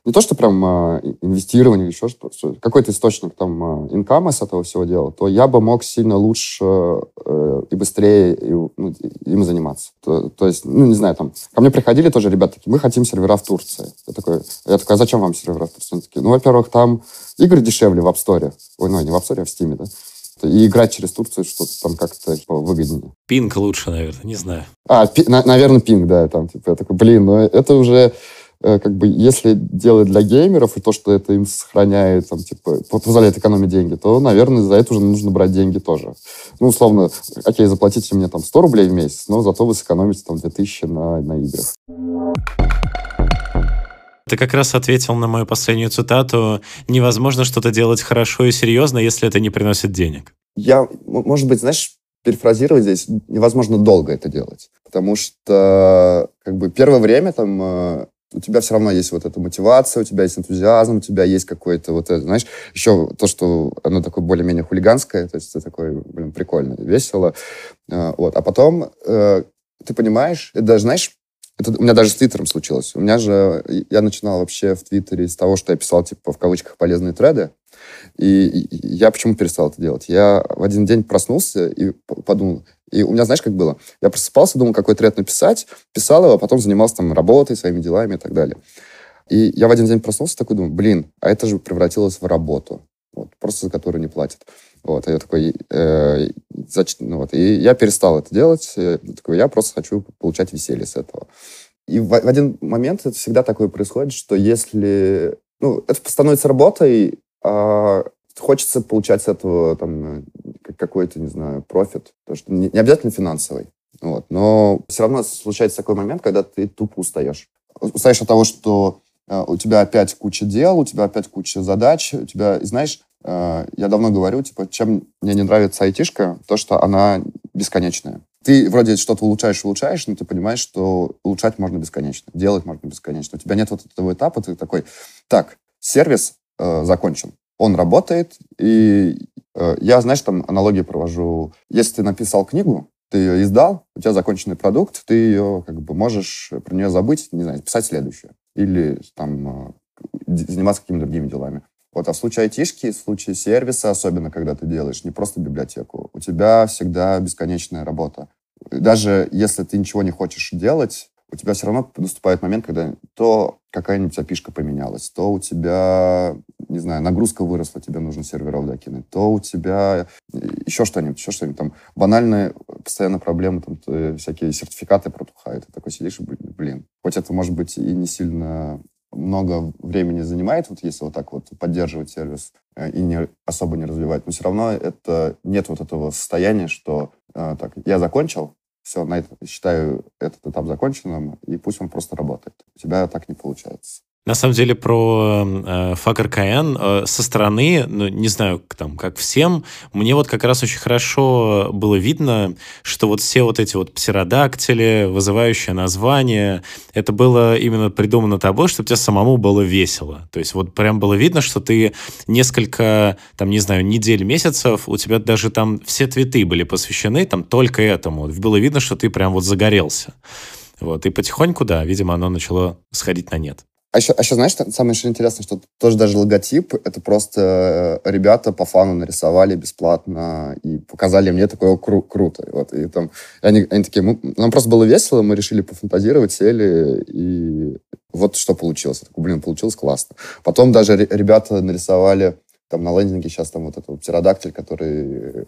не то, что прям э, инвестирование или еще что-то, какой-то источник там э, инкама с этого всего дела, то я бы мог сильно лучше э, и быстрее и, ну, им заниматься. То, то есть, ну, не знаю, там, ко мне приходили тоже ребята такие, мы хотим сервера в Турции. Я такой, я такой, а зачем вам сервера в Турции? Они такие, ну, во-первых, там игры дешевле в App Store. Ой, ну, не в App Store, а в Steam, да? И играть через Турцию что-то там как-то типа, выгоднее. Пинг лучше, наверное, не знаю. А, пи, на, наверное, пинг, да, там, типа, я такой, блин, ну это уже Э, как бы, если делать для геймеров, и то, что это им сохраняет, там, типа, позволяет экономить деньги, то, наверное, за это уже нужно брать деньги тоже. Ну, условно, окей, заплатите мне там 100 рублей в месяц, но зато вы сэкономите там 2000 на, на играх. Ты как раз ответил на мою последнюю цитату. Невозможно что-то делать хорошо и серьезно, если это не приносит денег. Я, может быть, знаешь, перефразировать здесь, невозможно долго это делать. Потому что как бы первое время там э, у тебя все равно есть вот эта мотивация, у тебя есть энтузиазм, у тебя есть какой-то вот это, знаешь, еще то, что оно такое более-менее хулиганское, то есть это такое, блин, прикольно, весело. А, вот. А потом э, ты понимаешь, это даже, знаешь, это у меня даже с Твиттером случилось. У меня же, я начинал вообще в Твиттере с того, что я писал, типа, в кавычках, полезные треды. И, я почему перестал это делать? Я в один день проснулся и подумал, и у меня, знаешь, как было? Я просыпался, думал, какой тред написать, писал его, а потом занимался там работой, своими делами и так далее. И я в один день проснулся такой, думаю, блин, а это же превратилось в работу, вот, просто за которую не платят. Вот, и я такой, э, значит, ну вот, и я перестал это делать, я такой, я просто хочу получать веселье с этого. И в, в один момент это всегда такое происходит, что если, ну, это становится работой, а хочется получать с этого там какой-то, не знаю, профит. То, что не, не обязательно финансовый. Вот. Но все равно случается такой момент, когда ты тупо устаешь. Устаешь от того, что э, у тебя опять куча дел, у тебя опять куча задач, у тебя, знаешь, э, я давно говорю, типа, чем мне не нравится айтишка, то, что она бесконечная. Ты вроде что-то улучшаешь, улучшаешь, но ты понимаешь, что улучшать можно бесконечно, делать можно бесконечно. У тебя нет вот этого этапа, ты такой, так, сервис э, закончен, он работает, и э, я, знаешь, там аналогию провожу. Если ты написал книгу, ты ее издал, у тебя законченный продукт, ты ее как бы можешь про нее забыть, не знаю, писать следующее. Или там э, заниматься какими-то другими делами. Вот, а в случае айтишки, в случае сервиса, особенно когда ты делаешь не просто библиотеку, у тебя всегда бесконечная работа. Даже если ты ничего не хочешь делать, у тебя все равно наступает момент, когда то какая-нибудь опишка поменялась, то у тебя, не знаю, нагрузка выросла, тебе нужно серверов докинуть, то у тебя еще что-нибудь, еще что-нибудь. Там банальные постоянно проблемы, там всякие сертификаты протухают. Ты такой сидишь и, блин, хоть это, может быть, и не сильно много времени занимает, вот если вот так вот поддерживать сервис э, и не особо не развивать, но все равно это нет вот этого состояния, что э, так, я закончил, все, на это, считаю этот этап законченным, и пусть он просто работает. У тебя так не получается. На самом деле про э, KN э, со стороны, ну, не знаю, там, как всем, мне вот как раз очень хорошо было видно, что вот все вот эти вот птеродактили, вызывающие названия, это было именно придумано тобой, чтобы тебе самому было весело. То есть вот прям было видно, что ты несколько, там, не знаю, недель, месяцев, у тебя даже там все твиты были посвящены там только этому. Было видно, что ты прям вот загорелся. Вот, и потихоньку, да, видимо, оно начало сходить на нет. А еще, а еще, знаешь, самое еще интересное, что тоже даже логотип, это просто э, ребята по фану нарисовали бесплатно и показали мне такое кру- круто. Вот, и там, и они, они такие, мы, нам просто было весело, мы решили пофантазировать, сели, и вот что получилось. Я такой, блин, получилось классно. Потом даже ребята нарисовали там на лендинге сейчас там вот этот птеродактиль, который Э,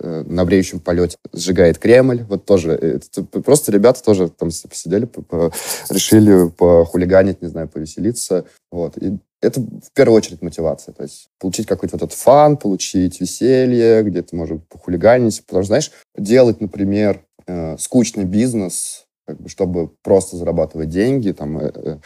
на бреющем полете сжигает Кремль. Вот тоже. Э, это, просто ребята тоже там посидели, по, по, решили похулиганить, не знаю, повеселиться. Вот. И это в первую очередь мотивация. То есть получить какой-то вот этот фан, получить веселье, где-то, может, похулиганить. Потому что, знаешь, делать, например, э, скучный бизнес, как бы, чтобы просто зарабатывать деньги, там, э, э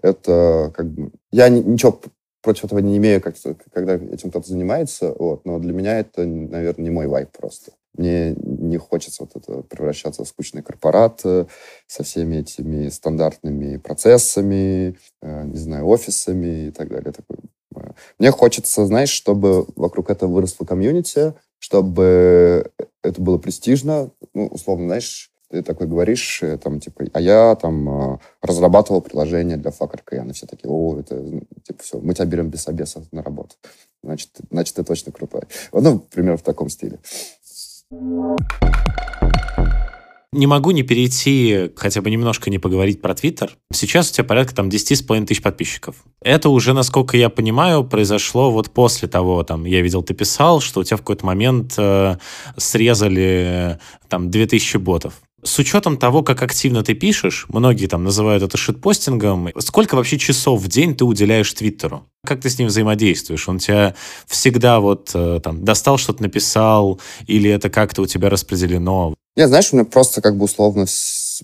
это как бы... Я ничего против этого не имею, как, когда этим кто-то занимается, вот, но для меня это, наверное, не мой вайп просто. Мне не хочется вот это превращаться в скучный корпорат э, со всеми этими стандартными процессами, э, не знаю, офисами и так далее. Такой. Э, мне хочется, знаешь, чтобы вокруг этого выросло комьюнити, чтобы это было престижно, ну, условно, знаешь, ты такой говоришь, э, там, типа, а я там э, разрабатывал приложение для Fucker KN, и все такие, о, это, ну, типа, все, мы тебя берем без обеса на работу. Значит, значит, ты точно крутой. Ну, примерно в таком стиле. Не могу не перейти, хотя бы немножко не поговорить про Твиттер. Сейчас у тебя порядка там 10,5 тысяч подписчиков. Это уже, насколько я понимаю, произошло вот после того, там, я видел, ты писал, что у тебя в какой-то момент э, срезали там 2000 ботов. С учетом того, как активно ты пишешь, многие там называют это шитпостингом, сколько вообще часов в день ты уделяешь Твиттеру? Как ты с ним взаимодействуешь? Он тебя всегда вот э, там достал, что-то написал, или это как-то у тебя распределено? Нет, знаешь, у меня просто как бы условно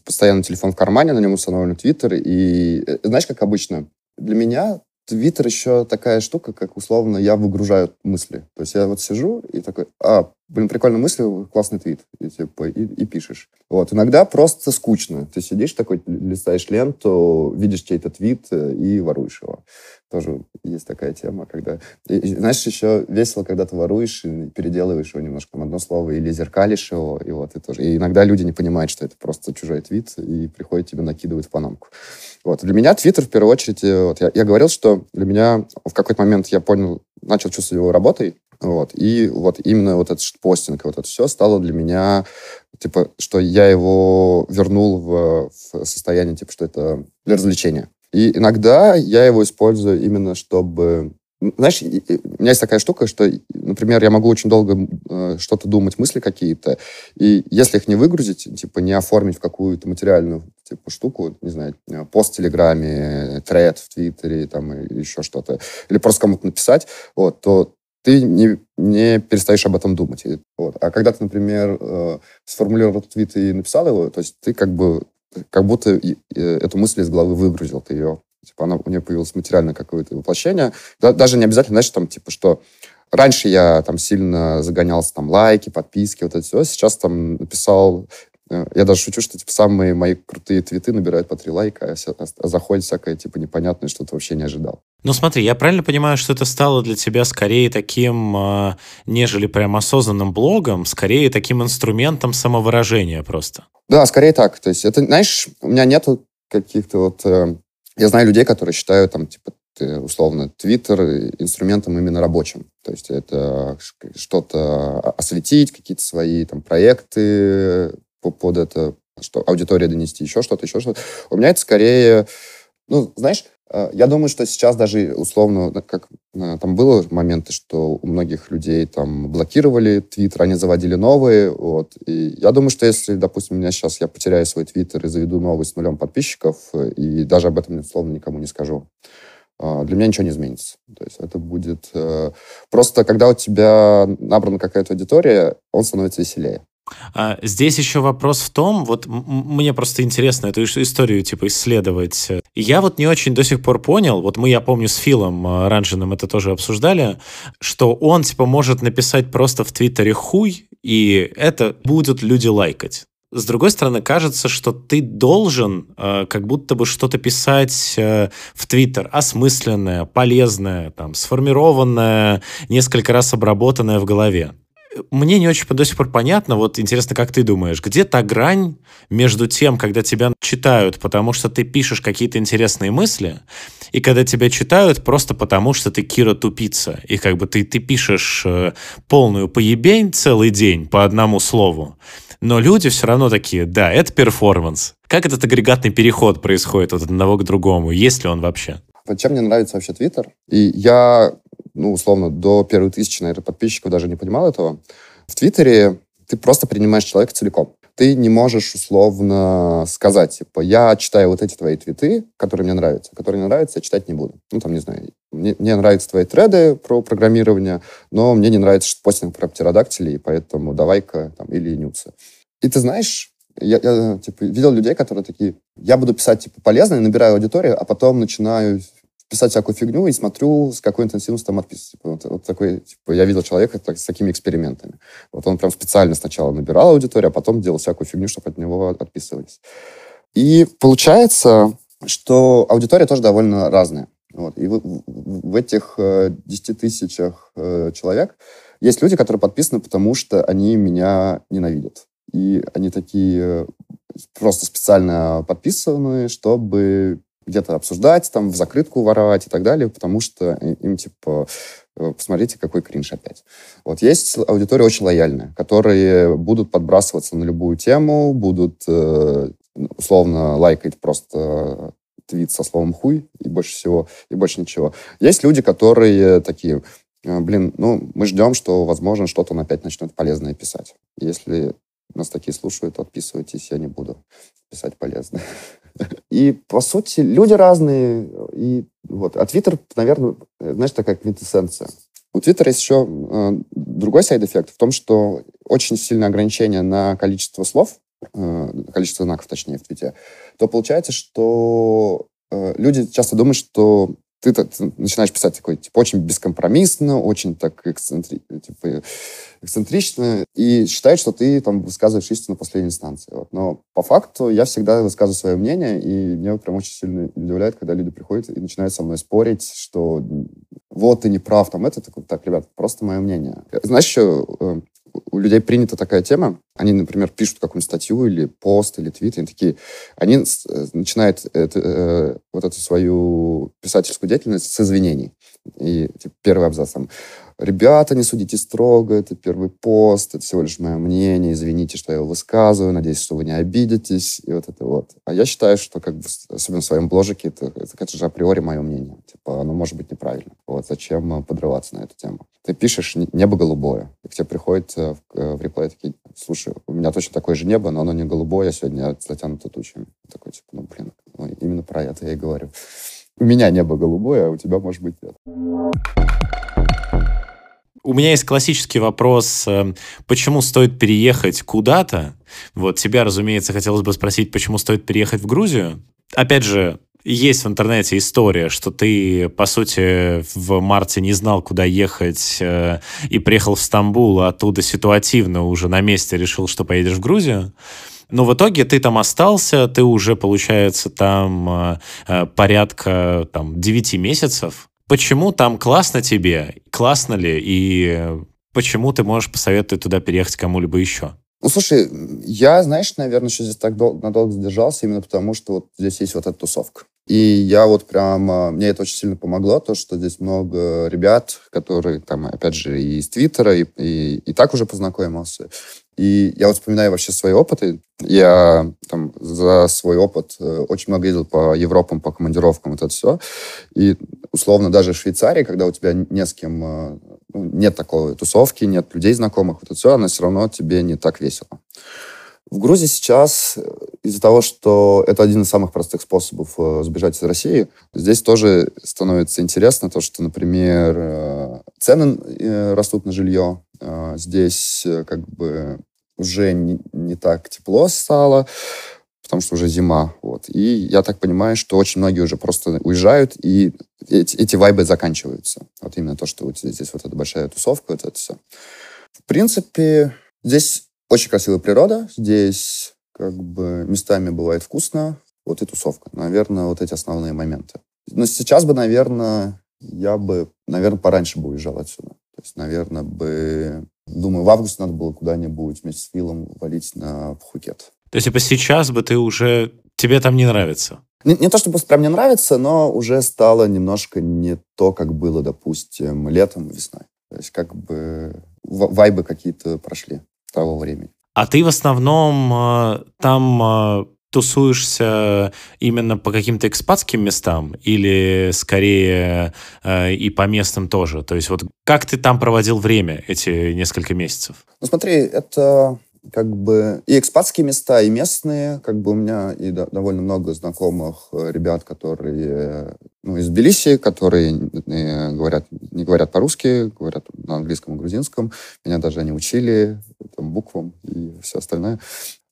постоянно телефон в кармане, на нем установлен Твиттер, и э, знаешь, как обычно, для меня Твиттер еще такая штука, как условно я выгружаю мысли. То есть я вот сижу и такой, а, блин, прикольная мысль, классный твит, и, типа, и, и пишешь. Вот. Иногда просто скучно. Ты сидишь такой, листаешь ленту, видишь чей-то твит э, и воруешь его. Тоже есть такая тема, когда... И, и, знаешь, еще весело, когда ты воруешь и переделываешь его немножко, там, одно слово, или зеркалишь его, и вот, и тоже. И иногда люди не понимают, что это просто чужой твит, и приходят тебе накидывать в панамку. Вот. Для меня Твиттер, в первую очередь, э, вот, я, я говорил, что для меня в какой-то момент я понял, начал чувствовать его работой, вот, и вот именно вот этот постинг, вот это все стало для меня, типа, что я его вернул в, в состояние, типа, что это для развлечения. И иногда я его использую именно, чтобы знаешь, у меня есть такая штука, что, например, я могу очень долго э, что-то думать, мысли какие-то, и если их не выгрузить, типа не оформить в какую-то материальную типа штуку, не знаю, э, пост в Телеграме, тред в Твиттере, там, еще что-то, или просто кому-то написать, вот, то ты не, не перестаешь об этом думать. Вот. А когда ты, например, э, сформулировал твит и написал его, то есть ты как бы как будто эту мысль из головы выгрузил, ты ее Типа она, у нее появилось материальное какое-то воплощение. Да, даже не обязательно, знаешь, там, типа, что раньше я там сильно загонялся, там, лайки, подписки, вот это все. Сейчас там написал я даже шучу, что типа самые мои крутые твиты набирают по три лайка, а, а, а заходит всякое типа непонятное, что ты вообще не ожидал. Ну смотри, я правильно понимаю, что это стало для тебя скорее таким, э, нежели прям осознанным блогом, скорее таким инструментом самовыражения просто? Да, скорее так. То есть это, знаешь, у меня нету каких-то вот э, я знаю людей, которые считают, там, типа, условно, Твиттер инструментом именно рабочим. То есть это что-то осветить, какие-то свои там проекты под это, что аудитория донести, еще что-то, еще что-то. У меня это скорее, ну, знаешь, Э, я думаю, что сейчас даже условно, как э, там было моменты, что у многих людей там блокировали твиттер, они заводили новые, вот. И я думаю, что если, допустим, у меня сейчас я потеряю свой твиттер и заведу новый с нулем подписчиков, э, и даже об этом условно никому не скажу, для меня ничего не изменится. То есть это будет... Просто когда у тебя набрана какая-то аудитория, он становится веселее. А, здесь еще вопрос в том, вот мне просто интересно эту историю типа исследовать. Я вот не очень до сих пор понял, вот мы, я помню, с Филом а, Ранжиным это тоже обсуждали, что он типа может написать просто в Твиттере хуй, и это будут люди лайкать. С другой стороны, кажется, что ты должен э, как будто бы что-то писать э, в Твиттер осмысленное, полезное, там, сформированное, несколько раз обработанное в голове мне не очень до сих пор понятно, вот интересно, как ты думаешь, где та грань между тем, когда тебя читают, потому что ты пишешь какие-то интересные мысли, и когда тебя читают просто потому, что ты Кира тупица, и как бы ты, ты пишешь э, полную поебень целый день по одному слову, но люди все равно такие, да, это перформанс. Как этот агрегатный переход происходит от одного к другому? Есть ли он вообще? Вот чем мне нравится вообще Твиттер? И я ну, условно, до первой тысячи, наверное, подписчиков даже не понимал этого. В Твиттере ты просто принимаешь человека целиком. Ты не можешь условно сказать, типа, я читаю вот эти твои твиты, которые мне нравятся, которые не нравятся, я читать не буду. Ну, там, не знаю, мне, мне нравятся твои треды про программирование, но мне не нравится что постинг про птеродактилей, поэтому давай-ка там или нюцы. И ты знаешь, я, я типа, видел людей, которые такие, я буду писать типа полезно, набираю аудиторию, а потом начинаю писать всякую фигню и смотрю, с какой интенсивностью там отписывать. Типа, вот, вот такой, типа, я видел человека так, с такими экспериментами. Вот он прям специально сначала набирал аудиторию, а потом делал всякую фигню, чтобы от него отписывались. И получается, что аудитория тоже довольно разная. Вот. И в, в, в этих э, 10 тысячах э, человек есть люди, которые подписаны, потому что они меня ненавидят. И они такие э, просто специально подписаны, чтобы где-то обсуждать, там, в закрытку воровать и так далее, потому что им, типа, э, посмотрите, какой кринж опять. Вот есть аудитория очень лояльная, которые будут подбрасываться на любую тему, будут э, условно лайкать просто твит со словом хуй и больше всего, и больше ничего. Есть люди, которые такие, э, блин, ну, мы ждем, что, возможно, что-то он опять начнет полезное писать. Если нас такие слушают, отписывайтесь, я не буду писать полезно. И, по сути, люди разные. И вот. А Твиттер, наверное, знаешь, такая квинтэссенция. У Твиттера есть еще э, другой side effect в том, что очень сильное ограничение на количество слов, э, количество знаков, точнее, в Твите, то получается, что э, люди часто думают, что ты, ты начинаешь писать такой, типа, очень бескомпромиссно, очень так эксцентри, типа, эксцентрично, и считают, что ты там высказываешь истину последней инстанции. Вот. Но по факту я всегда высказываю свое мнение, и меня прям очень сильно удивляет, когда люди приходят и начинают со мной спорить, что вот ты не прав, там это, такой, так, ребят, просто мое мнение. Знаешь, еще э, у людей принята такая тема, они, например, пишут какую-нибудь статью или пост, или твит, и они такие, они э, начинают это, э, вот эту свою писательскую деятельность с извинений. И типа, первый абзац там, ребята, не судите строго, это первый пост, это всего лишь мое мнение, извините, что я его высказываю, надеюсь, что вы не обидитесь, и вот это вот. А я считаю, что, как бы, особенно в своем бложике, это, это, это же априори мое мнение. Типа, оно может быть неправильно. Вот зачем э, подрываться на эту тему? Ты пишешь «небо голубое», и к тебе приходит э, в, э, в реплей такие, слушай, у меня точно такое же небо, но оно не голубое, сегодня затянуто тучами. Такой, типа, ну, блин, ну, именно про это я и говорю. У меня небо голубое, а у тебя, может быть, нет. У меня есть классический вопрос, э, почему стоит переехать куда-то? Вот тебя, разумеется, хотелось бы спросить, почему стоит переехать в Грузию? Опять же, есть в интернете история, что ты, по сути, в марте не знал, куда ехать, э, и приехал в Стамбул, а оттуда ситуативно уже на месте решил, что поедешь в Грузию. Но в итоге ты там остался, ты уже, получается, там э, порядка там, 9 месяцев. Почему там классно тебе? Классно ли? И почему ты можешь посоветовать туда переехать кому-либо еще? Ну, слушай, я, знаешь, наверное, еще здесь так дол- надолго задержался именно потому, что вот здесь есть вот эта тусовка. И я вот прям, а, мне это очень сильно помогло, то, что здесь много ребят, которые там, опять же, и из Твиттера, и, и, и так уже познакомился. И я вот вспоминаю вообще свои опыты. Я там за свой опыт э, очень много ездил по Европам, по командировкам, вот это все. И условно даже в Швейцарии, когда у тебя не с кем, э, ну, нет такой тусовки, нет людей знакомых, вот это все, она все равно тебе не так весело. В Грузии сейчас, э, из-за того, что это один из самых простых способов сбежать из России, здесь тоже становится интересно то, что, например, цены растут на жилье, здесь э, как бы уже не, не так тепло стало, потому что уже зима. Вот. И я так понимаю, что очень многие уже просто уезжают, и эти, эти вайбы заканчиваются. Вот именно то, что вот здесь вот эта большая тусовка, вот это все. В принципе, здесь очень красивая природа, здесь как бы местами бывает вкусно, вот и тусовка. Наверное, вот эти основные моменты. Но сейчас бы, наверное, я бы, наверное, пораньше бы уезжал отсюда. Есть, наверное, бы... Думаю, в августе надо было куда-нибудь вместе с Филом валить на Пхукет. То есть, типа, сейчас бы ты уже... Тебе там не нравится? Не, не то, чтобы прям не нравится, но уже стало немножко не то, как было, допустим, летом, весной. То есть, как бы вайбы какие-то прошли того времени. А ты в основном э, там э, тусуешься именно по каким-то экспатским местам или скорее э, и по местным тоже? То есть вот как ты там проводил время эти несколько месяцев? Ну смотри, это как бы и экспатские места, и местные. Как бы у меня и да, довольно много знакомых э, ребят, которые ну, из Тбилиси, которые э, говорят, не говорят по-русски, говорят на английском и грузинском. Меня даже они учили там, буквам и все остальное.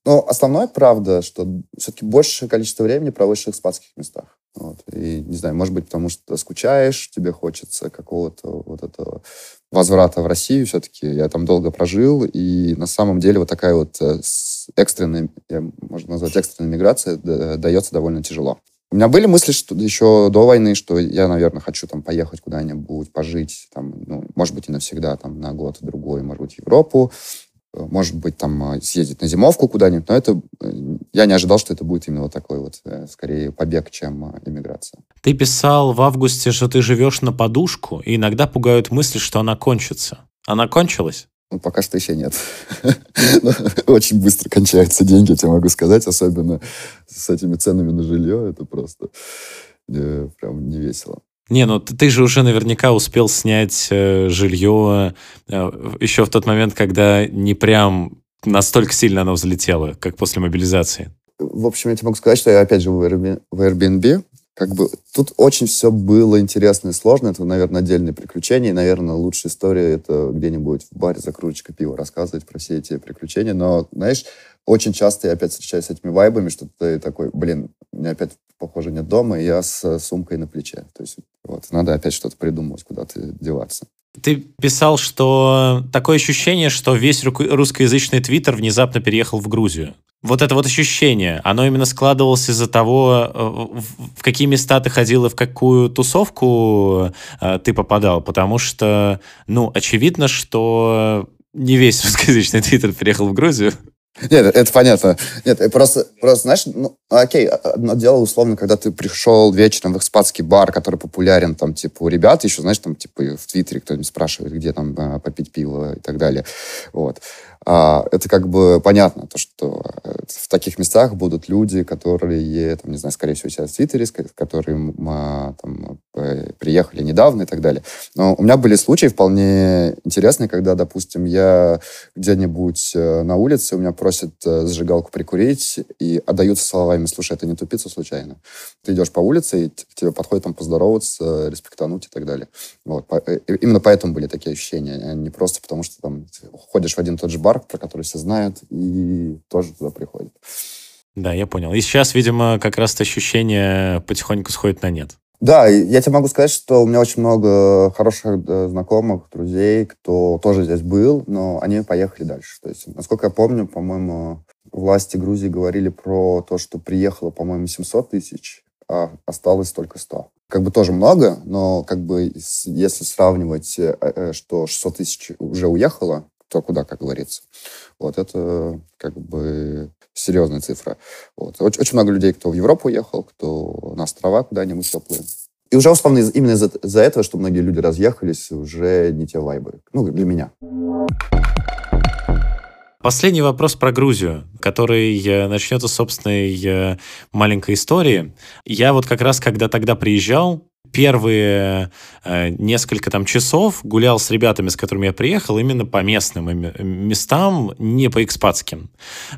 Но основное, правда, что все-таки большее количество времени проводишь в экспатских местах. Вот. И, не знаю, может быть, потому что скучаешь, тебе хочется какого-то вот этого возврата в Россию все-таки. Я там долго прожил, и на самом деле вот такая вот э, экстренная, можно назвать экстренная миграция, дается довольно тяжело. У меня были мысли что еще до войны, что я, наверное, хочу там поехать куда-нибудь, пожить, там, ну, может быть, и навсегда, там, на год-другой, может быть, в Европу. Может быть, там съездить на зимовку куда-нибудь, но это я не ожидал, что это будет именно вот такой вот, скорее, побег, чем иммиграция. Ты писал в августе, что ты живешь на подушку, и иногда пугают мысли, что она кончится. Она кончилась? Ну, пока что еще нет. <laughs> Очень быстро кончаются деньги, я тебе могу сказать, особенно с этими ценами на жилье. Это просто э, прям не весело. Не, ну ты же уже наверняка успел снять э, жилье э, еще в тот момент, когда не прям настолько сильно оно взлетело, как после мобилизации. В общем, я тебе могу сказать, что я опять же в Airbnb как бы тут очень все было интересно и сложно. Это, наверное, отдельные приключения. И, наверное, лучшая история это где-нибудь в баре за кружечкой пива рассказывать про все эти приключения. Но, знаешь, очень часто я опять встречаюсь с этими вайбами, что ты такой, блин, меня опять, похоже, нет дома, и я с сумкой на плече. То есть вот, надо опять что-то придумывать, куда-то деваться. Ты писал, что такое ощущение, что весь русскоязычный твиттер внезапно переехал в Грузию. Вот это вот ощущение, оно именно складывалось из-за того, э, в какие места ты ходил и в какую тусовку э, ты попадал, потому что, ну, очевидно, что не весь русскоязычный твиттер переехал в Грузию. Нет, это понятно. Нет, просто, просто знаешь, ну, окей, одно дело, условно, когда ты пришел вечером в экспатский бар, который популярен, там, типа, у ребят еще, знаешь, там, типа, в Твиттере кто-нибудь спрашивает, где там а, попить пиво и так далее. Вот. А, это как бы понятно, то, что э, в таких местах будут люди, которые, там, не знаю, скорее всего, сейчас в Твиттере, которые а, там, э, приехали недавно и так далее. Но у меня были случаи вполне интересные, когда, допустим, я где-нибудь э, на улице, у меня просят зажигалку прикурить и отдаются словами, слушай, это не тупица случайно. Ты идешь по улице, и к тебе подходит там поздороваться, респектануть и так далее. Вот. Именно поэтому были такие ощущения, а не просто потому, что там ходишь в один и тот же бар, бар, про который все знают, и тоже туда приходят. Да, я понял. И сейчас, видимо, как раз это ощущение потихоньку сходит на нет. Да, я тебе могу сказать, что у меня очень много хороших э, знакомых, друзей, кто тоже здесь был, но они поехали дальше. То есть, насколько я помню, по-моему, власти Грузии говорили про то, что приехало, по-моему, 700 тысяч, а осталось только 100. Как бы тоже много, но как бы если сравнивать, э, э, что 600 тысяч уже уехало, кто куда, как говорится. Вот это как бы серьезная цифра. Вот. Очень, очень много людей, кто в Европу уехал, кто на острова куда-нибудь теплые. И уже условно именно из-за из этого, что многие люди разъехались, уже не те вайбы. Ну, для меня. Последний вопрос про Грузию, который э, начнется с собственной э, маленькой истории. Я вот как раз, когда тогда приезжал, первые э, несколько там часов гулял с ребятами, с которыми я приехал, именно по местным местам, не по экспатским.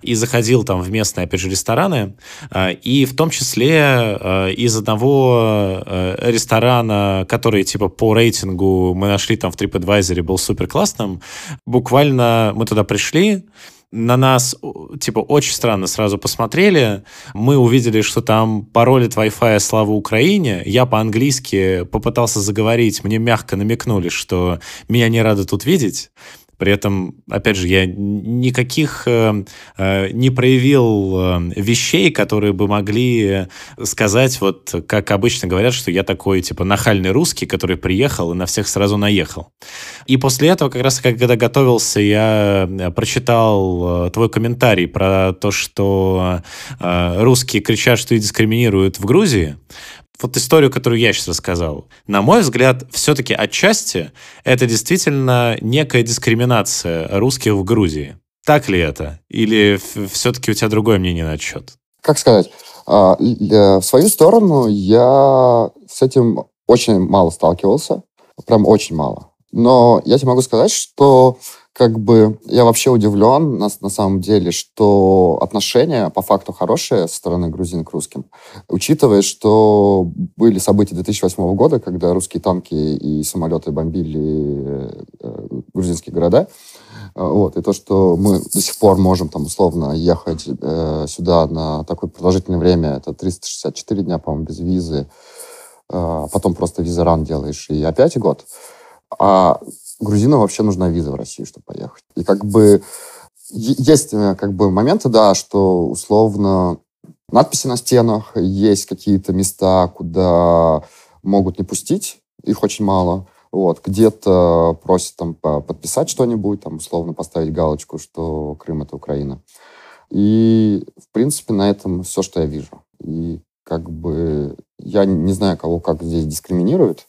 И заходил там в местные, опять же, рестораны. Э, и в том числе э, из одного э, ресторана, который типа по рейтингу мы нашли там в TripAdvisor, был супер классным, буквально мы туда пришли, на нас, типа, очень странно сразу посмотрели. Мы увидели, что там пароль от Wi-Fi «Слава Украине». Я по-английски попытался заговорить. Мне мягко намекнули, что меня не рады тут видеть. При этом, опять же, я никаких э, э, не проявил э, вещей, которые бы могли сказать, вот как обычно говорят, что я такой, типа, нахальный русский, который приехал и на всех сразу наехал. И после этого, как раз когда готовился, я э, прочитал твой комментарий про то, что э, русские кричат, что их дискриминируют в Грузии вот историю, которую я сейчас рассказал, на мой взгляд, все-таки отчасти это действительно некая дискриминация русских в Грузии. Так ли это? Или все-таки у тебя другое мнение на этот счет? Как сказать? А, в свою сторону я с этим очень мало сталкивался. Прям очень мало. Но я тебе могу сказать, что как бы я вообще удивлен на, на самом деле, что отношения по факту хорошие со стороны грузин к русским, учитывая, что были события 2008 года, когда русские танки и самолеты бомбили э, грузинские города. Э, вот, и то, что мы до сих пор можем там условно ехать э, сюда на такое продолжительное время, это 364 дня, по-моему, без визы, э, потом просто визаран делаешь, и опять год. А грузинам вообще нужна виза в Россию, чтобы поехать. И как бы есть э, как бы моменты, да, что условно надписи на стенах, есть какие-то места, куда могут не пустить, их очень мало. Вот, где-то просят там подписать что-нибудь, там, условно поставить галочку, что Крым — это Украина. И, в принципе, на этом все, что я вижу. И как бы я не знаю, кого как здесь дискриминируют.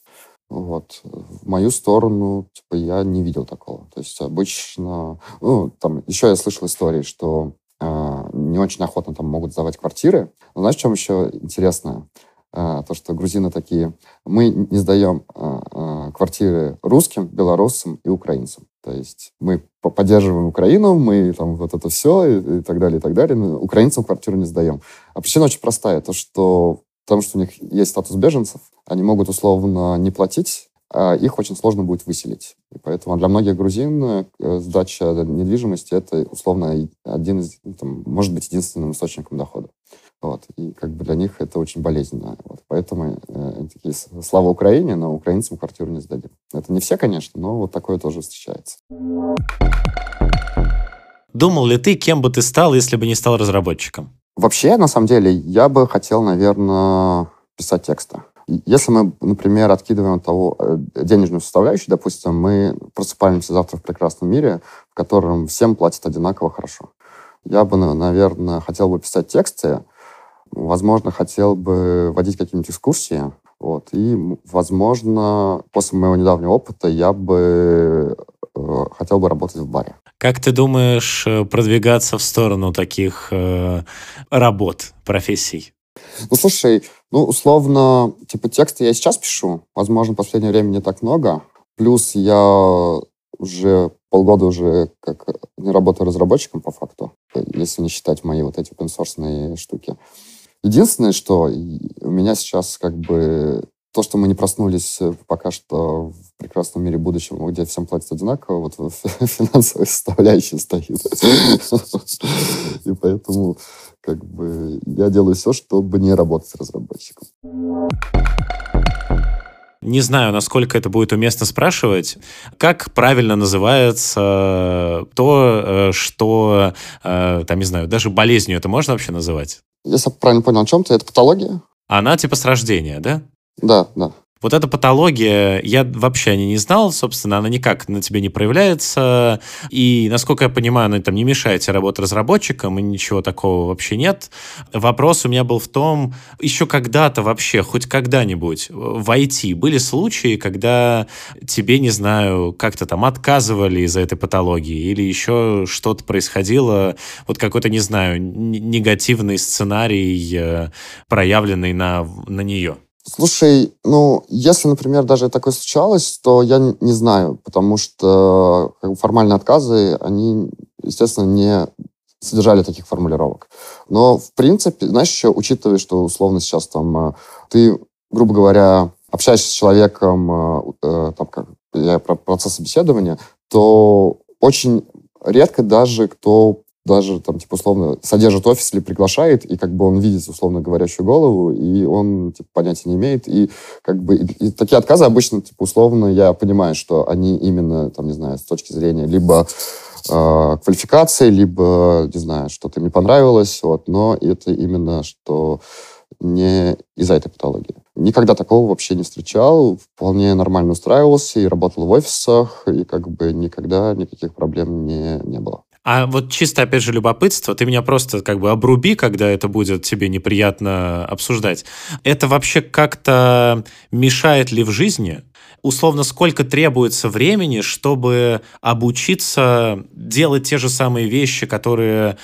Вот. В мою сторону, типа, я не видел такого. То есть обычно... Ну, там, еще я слышал истории, что э, не очень охотно там могут сдавать квартиры. Но знаешь, в чем еще интересно? Э, то, что грузины такие... Мы не сдаем э, э, квартиры русским, белорусам и украинцам. То есть мы поддерживаем Украину, мы там вот это все и, и так далее, и так далее. Но украинцам квартиру не сдаем. А причина очень простая. То, что потому что у них есть статус беженцев, они могут условно не платить, а их очень сложно будет выселить. И поэтому для многих грузин э, сдача недвижимости — это условно один из, ну, там, может быть, единственным источником дохода. Вот. И как бы для них это очень болезненно. Вот. Поэтому э, такие, слава Украине, но украинцам квартиру не сдадим. Это не все, конечно, но вот такое тоже встречается. Думал ли ты, кем бы ты стал, если бы не стал разработчиком? Вообще, на самом деле, я бы хотел, наверное, писать тексты. Если мы, например, откидываем того э, денежную составляющую, допустим, мы просыпаемся завтра в прекрасном мире, в котором всем платят одинаково хорошо. Я бы, наверное, хотел бы писать тексты, возможно, хотел бы водить какие-нибудь экскурсии, вот, и, возможно, после моего недавнего опыта я бы э, хотел бы работать в баре. Как ты думаешь э, продвигаться в сторону таких э, работ, профессий? Ну, слушай, ну, условно, типа тексты я сейчас пишу. Возможно, в последнее время не так много. Плюс я уже полгода уже как не работаю разработчиком по факту, если не считать мои вот эти open штуки. Единственное, что у меня сейчас как бы то, что мы не проснулись э, пока что в прекрасном мире будущего, где всем платят одинаково, вот <laughs> финансовая составляющая стоит. И поэтому как бы я делаю все, чтобы не работать разработчиком. Не знаю, насколько это будет уместно спрашивать. Как правильно называется то, э, что, э, там, не знаю, даже болезнью это можно вообще называть? Если я правильно понял, о чем то это патология? Она типа с рождения, да? Да, да. Вот эта патология, я вообще о ней не знал, собственно, она никак на тебе не проявляется, и, насколько я понимаю, она там не мешает тебе работать разработчиком, и ничего такого вообще нет. Вопрос у меня был в том, еще когда-то вообще, хоть когда-нибудь в IT были случаи, когда тебе, не знаю, как-то там отказывали из-за этой патологии, или еще что-то происходило, вот какой-то, не знаю, негативный сценарий, э, проявленный на, на нее? Слушай, ну, если, например, даже такое случалось, то я не знаю, потому что как бы, формальные отказы, они, естественно, не содержали таких формулировок. Но, в принципе, знаешь, еще учитывая, что условно сейчас там э, ты, грубо говоря, общаешься с человеком, э, э, там, как, я про процесс собеседования, то очень редко даже кто даже там, типа, условно, содержит офис или приглашает, и как бы он видит, условно, говорящую голову, и он, типа, понятия не имеет. И как бы и, и такие отказы обычно, типа, условно, я понимаю, что они именно, там, не знаю, с точки зрения либо э, квалификации, либо, не знаю, что-то мне понравилось, вот, но это именно, что не из-за этой патологии. Никогда такого вообще не встречал, вполне нормально устраивался и работал в офисах, и как бы никогда никаких проблем не, не было. А вот чисто, опять же, любопытство, ты меня просто как бы обруби, когда это будет тебе неприятно обсуждать. Это вообще как-то мешает ли в жизни? Условно, сколько требуется времени, чтобы обучиться делать те же самые вещи, которые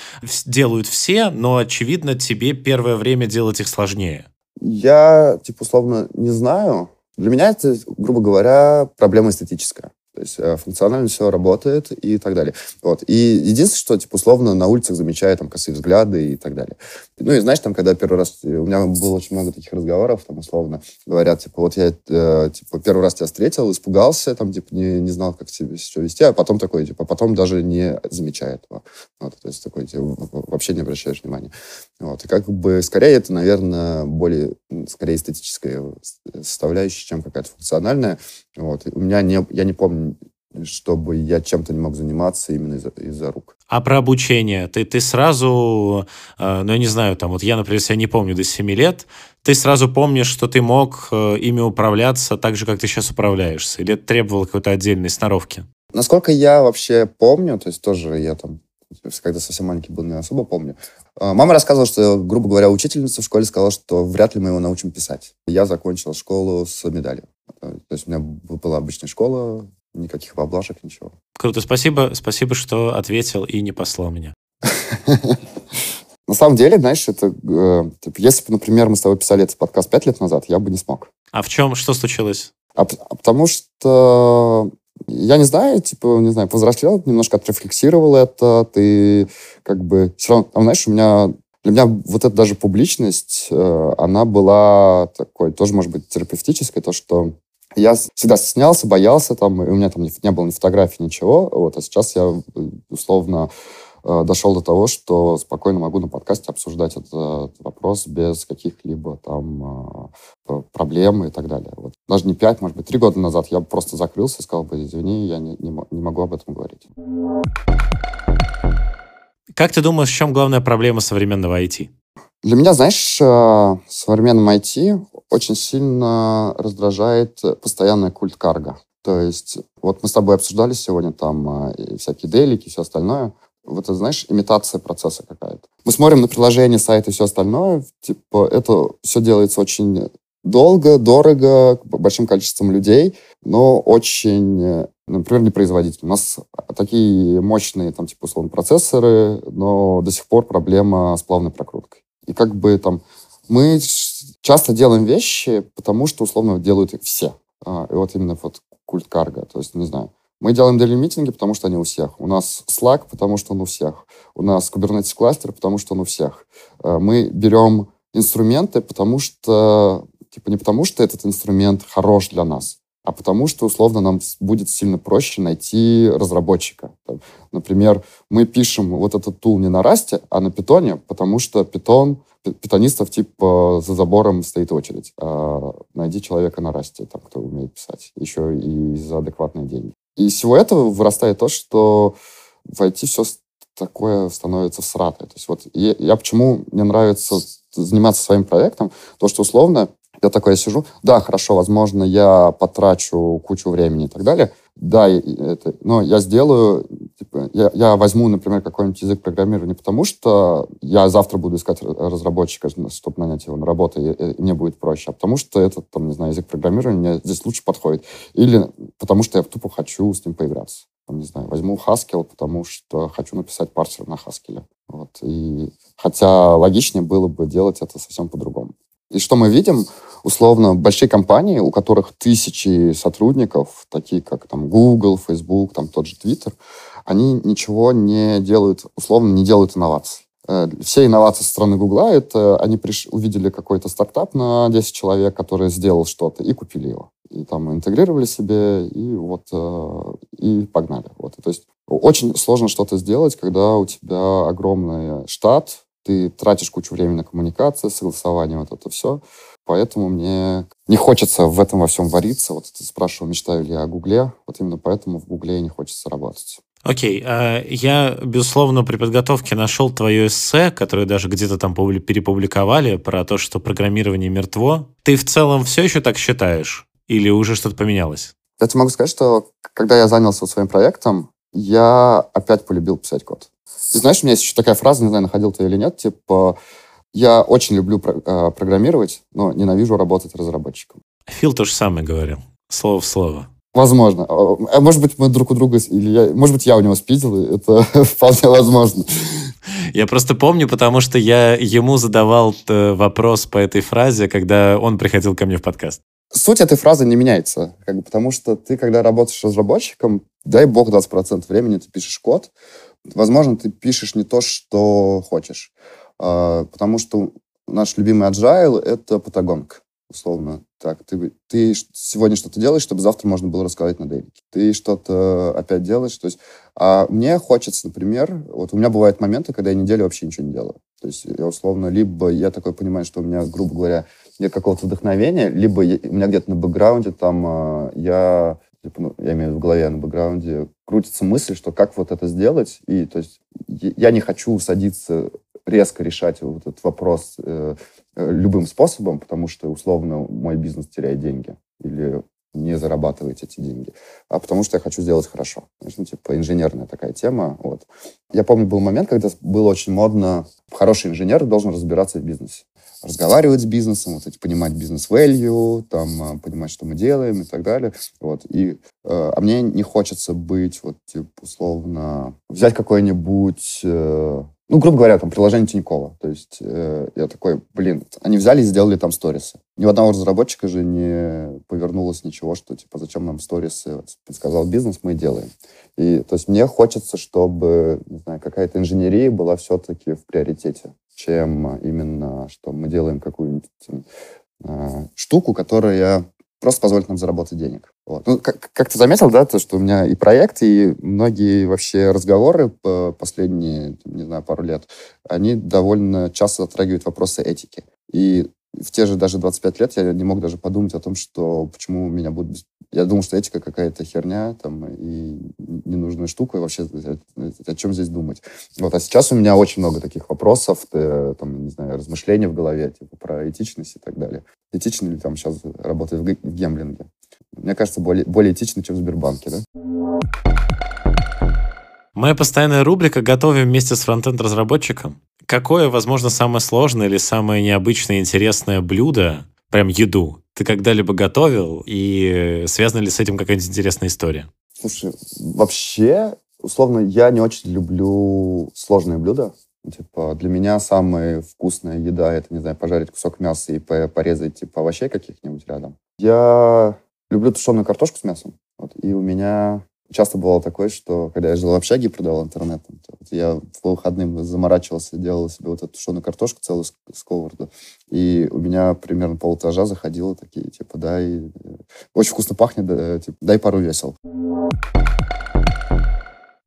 делают все, но, очевидно, тебе первое время делать их сложнее? Я, типа, условно, не знаю. Для меня это, грубо говоря, проблема эстетическая. То есть э, функционально все работает и так далее. Вот. И единственное, что, типа, условно, на улицах замечаю там косые взгляды и так далее. Ну и знаешь, там, когда первый раз... У меня было очень много таких разговоров, там, условно, говорят, типа, вот я, э, типа, первый раз тебя встретил, испугался, там, типа, не, не знал, как себе все вести, а потом такой, типа, потом даже не замечаю этого. Вот, то есть такой, типа, вообще не обращаешь внимания. Вот. И как бы, скорее, это, наверное, более, скорее, эстетическая составляющая, чем какая-то функциональная. Вот. У меня не... Я не помню чтобы я чем-то не мог заниматься именно из-за из рук. А про обучение? Ты, ты сразу, э, ну, я не знаю, там, вот я, например, себя не помню до 7 лет, ты сразу помнишь, что ты мог э, ими управляться так же, как ты сейчас управляешься? Или это требовало какой-то отдельной сноровки? Насколько я вообще помню, то есть тоже я там, когда совсем маленький был, не особо помню, э, Мама рассказывала, что, грубо говоря, учительница в школе сказала, что вряд ли мы его научим писать. Я закончил школу с медалью. То есть у меня была обычная школа, никаких поблажек, ничего. Круто, спасибо, спасибо, что ответил и не послал меня. <laughs> На самом деле, знаешь, это, э, типа, если бы, например, мы с тобой писали этот подкаст пять лет назад, я бы не смог. А в чем, что случилось? А, а потому что я не знаю, типа, не знаю, повзрослел, немножко отрефлексировал это, ты как бы все равно, там, знаешь, у меня для меня вот эта даже публичность, э, она была такой, тоже, может быть, терапевтической, то, что я всегда стеснялся, боялся, там, и у меня там не, было ни фотографий, ничего, вот, а сейчас я условно э, дошел до того, что спокойно могу на подкасте обсуждать этот вопрос без каких-либо там э, проблем и так далее. Вот. Даже не пять, может быть, три года назад я просто закрылся и сказал бы, извини, я не, не, не могу об этом говорить. Как ты думаешь, в чем главная проблема современного IT? Для меня, знаешь, э, в современном IT очень сильно раздражает постоянная культ карга. То есть, вот мы с тобой обсуждали сегодня там э, всякие делики и все остальное. Вот это, знаешь, имитация процесса какая-то. Мы смотрим на приложение, сайт и все остальное. Типа, это все делается очень долго, дорого, большим количеством людей, но очень, э, например, непроизводительно. У нас такие мощные, там, типа, условно, процессоры, но до сих пор проблема с плавной прокруткой. И как бы там мы часто делаем вещи, потому что условно делают их все. А, и вот именно вот культ карга. То есть, не знаю, мы делаем делимитинги, потому что они у всех. У нас Slack, потому что он у всех. У нас Kubernetes кластер, потому что он у всех. А, мы берем инструменты, потому что, типа, не потому что этот инструмент хорош для нас, а потому что, условно, нам будет сильно проще найти разработчика. Например, мы пишем вот этот тул не на расте, а на питоне, потому что питон, питонистов типа за забором стоит очередь. А найди человека на расте, там, кто умеет писать, еще и за адекватные деньги. И из всего этого вырастает то, что в IT все такое становится всратое. То есть вот я, я почему мне нравится заниматься своим проектом, то, что условно я такой сижу, да, хорошо, возможно, я потрачу кучу времени и так далее, да, это, но я сделаю, типа, я, я возьму, например, какой-нибудь язык программирования потому, что я завтра буду искать разработчика, чтобы нанять его на работу, и, и мне будет проще, а потому что этот, там, не знаю, язык программирования мне здесь лучше подходит. Или потому что я тупо хочу с ним поиграться. Там, не знаю, возьму Haskell, потому что хочу написать парсер на Haskell. Вот. И, хотя логичнее было бы делать это совсем по-другому. И что мы видим? Условно, большие компании, у которых тысячи сотрудников, такие как там Google, Facebook, там тот же Twitter, они ничего не делают, условно, не делают инноваций. Э, все инновации со стороны Гугла, это они приш... увидели какой-то стартап на 10 человек, который сделал что-то, и купили его. И там интегрировали себе, и вот, э, и погнали. Вот. То есть очень сложно что-то сделать, когда у тебя огромный штат, ты тратишь кучу времени на коммуникации, согласование, вот это все. Поэтому мне не хочется в этом во всем вариться. Вот ты спрашивал, мечтаю ли я о Гугле. Вот именно поэтому в Гугле не хочется работать. Окей, okay. я, безусловно, при подготовке нашел твое эссе, которое даже где-то там перепубликовали, про то, что программирование мертво. Ты в целом все еще так считаешь? Или уже что-то поменялось? Я тебе могу сказать, что когда я занялся своим проектом, я опять полюбил писать код. Ты знаешь, у меня есть еще такая фраза, не знаю, находил ты или нет, типа, я очень люблю про- э, программировать, но ненавижу работать разработчиком. Фил то же самое говорил, слово в слово. Возможно. А, а может быть, мы друг у друга... Или я, может быть, я у него спиздил, это <laughs> вполне возможно. Я просто помню, потому что я ему задавал э, вопрос по этой фразе, когда он приходил ко мне в подкаст. Суть этой фразы не меняется, как бы, потому что ты, когда работаешь разработчиком, дай бог 20% времени ты пишешь код, возможно, ты пишешь не то, что хочешь. А, потому что наш любимый agile — это патагонка, условно. Так, ты, ты сегодня что-то делаешь, чтобы завтра можно было рассказать на дейлике. Ты что-то опять делаешь. То есть, а мне хочется, например, вот у меня бывают моменты, когда я неделю вообще ничего не делаю. То есть я условно, либо я такой понимаю, что у меня, грубо говоря, нет какого-то вдохновения, либо я, у меня где-то на бэкграунде там а, я типа, ну, я имею в виду в голове, на бэкграунде, крутится мысль, что как вот это сделать. И то есть я не хочу садиться резко решать вот этот вопрос э, э, любым способом, потому что, условно, мой бизнес теряет деньги. Или не зарабатывать эти деньги, а потому что я хочу сделать хорошо. Знаешь, ну, типа инженерная такая тема. Вот. Я помню, был момент, когда было очень модно, хороший инженер должен разбираться в бизнесе. Разговаривать с бизнесом, вот эти, понимать бизнес-value, там, а, понимать, что мы делаем и так далее. Вот. И, э, а мне не хочется быть, вот, типа, условно, взять какой-нибудь э, ну, грубо говоря, там, приложение Тинькова. То есть э, я такой, блин, они взяли и сделали там сторисы. Ни у одного разработчика же не повернулось ничего, что, типа, зачем нам сторисы? Сказал бизнес, мы делаем. И, то есть мне хочется, чтобы, не знаю, какая-то инженерия была все-таки в приоритете, чем именно, что мы делаем какую-нибудь э, штуку, которая просто позволит нам заработать денег. Вот. Ну, как, как ты заметил, да, то, что у меня и проект, и многие вообще разговоры по последние, не знаю, пару лет, они довольно часто затрагивают вопросы этики. И в те же даже 25 лет я не мог даже подумать о том, что почему меня будут... Я думал, что этика какая-то херня там, и ненужная штука, и вообще о чем здесь думать. Вот, а сейчас у меня очень много таких вопросов, э, там, не знаю, размышлений в голове, типа про этичность и так далее. Этично ли там сейчас работать в гемблинге? Мне кажется, более, более этично, чем в Сбербанке, да? Моя постоянная рубрика «Готовим вместе с фронтенд-разработчиком». Какое, возможно, самое сложное или самое необычное интересное блюдо, прям еду, ты когда-либо готовил? И связана ли с этим какая-нибудь интересная история? Слушай, вообще, условно, я не очень люблю сложные блюда. Типа, для меня самая вкусная еда — это, не знаю, пожарить кусок мяса и порезать, типа, овощей каких-нибудь рядом. Я люблю тушеную картошку с мясом. Вот, и у меня часто бывало такое, что когда я жил в общаге и продавал интернет, то вот я по выходным заморачивался, делал себе вот эту тушеную картошку, целую сковороду. И у меня примерно полэтажа заходило такие, типа, дай... Э, очень вкусно пахнет, да, типа, дай пару весел.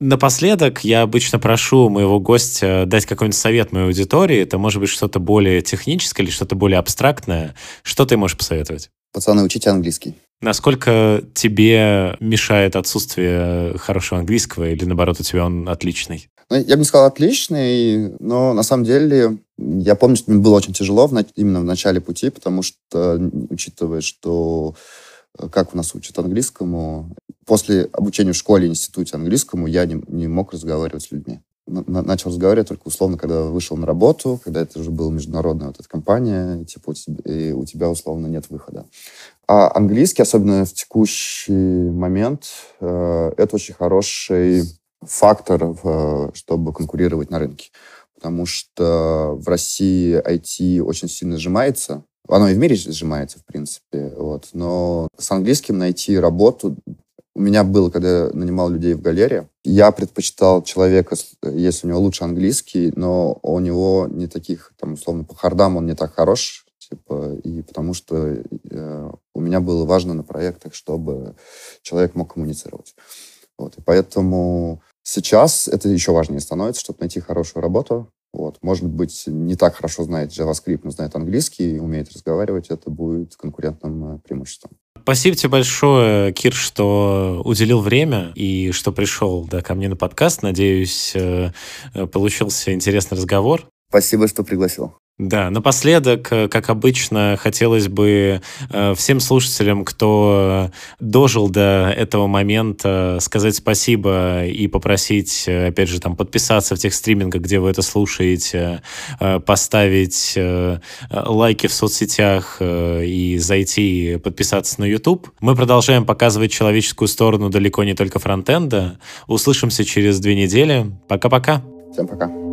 Напоследок я обычно прошу моего гостя дать какой-нибудь совет моей аудитории. Это может быть что-то более техническое или что-то более абстрактное. Что ты можешь посоветовать? Пацаны, учите английский. Насколько тебе мешает отсутствие хорошего английского или, наоборот, у тебя он отличный? Ну, я бы не сказал отличный, но на самом деле я помню, что мне было очень тяжело в, именно в начале пути, потому что, учитывая, что э, как у нас учат английскому, после обучения в школе и институте английскому я не, не мог разговаривать с людьми начал разговаривать только условно, когда вышел на работу, когда это уже была международная вот эта компания, типа у тебя, и у тебя условно нет выхода. А английский, особенно в текущий момент, э, это очень хороший фактор, чтобы конкурировать на рынке. Потому что в России IT очень сильно сжимается. Оно и в мире сжимается, в принципе. Вот. Но с английским найти работу у меня было, когда я нанимал людей в галерее, я предпочитал человека, если у него лучше английский, но у него не таких, там, условно, по хардам он не так хорош, типа, и потому что э, у меня было важно на проектах, чтобы человек мог коммуницировать. Вот, и поэтому сейчас это еще важнее становится, чтобы найти хорошую работу. Вот. Может быть, не так хорошо знает JavaScript, но знает английский и умеет разговаривать, это будет конкурентным э, преимуществом. Спасибо тебе большое, Кир, что уделил время и что пришел да, ко мне на подкаст. Надеюсь, э, э, получился интересный разговор. Спасибо, что пригласил. Да, напоследок, э, как обычно, хотелось бы э, всем слушателям, кто дожил до этого момента, сказать спасибо и попросить, э, опять же, там подписаться в тех стримингах, где вы это слушаете, поставить лайки в соцсетях и зайти подписаться на YouTube. Мы продолжаем показывать человеческую сторону далеко не только фронтенда. Услышимся через две недели. Пока-пока. Всем пока.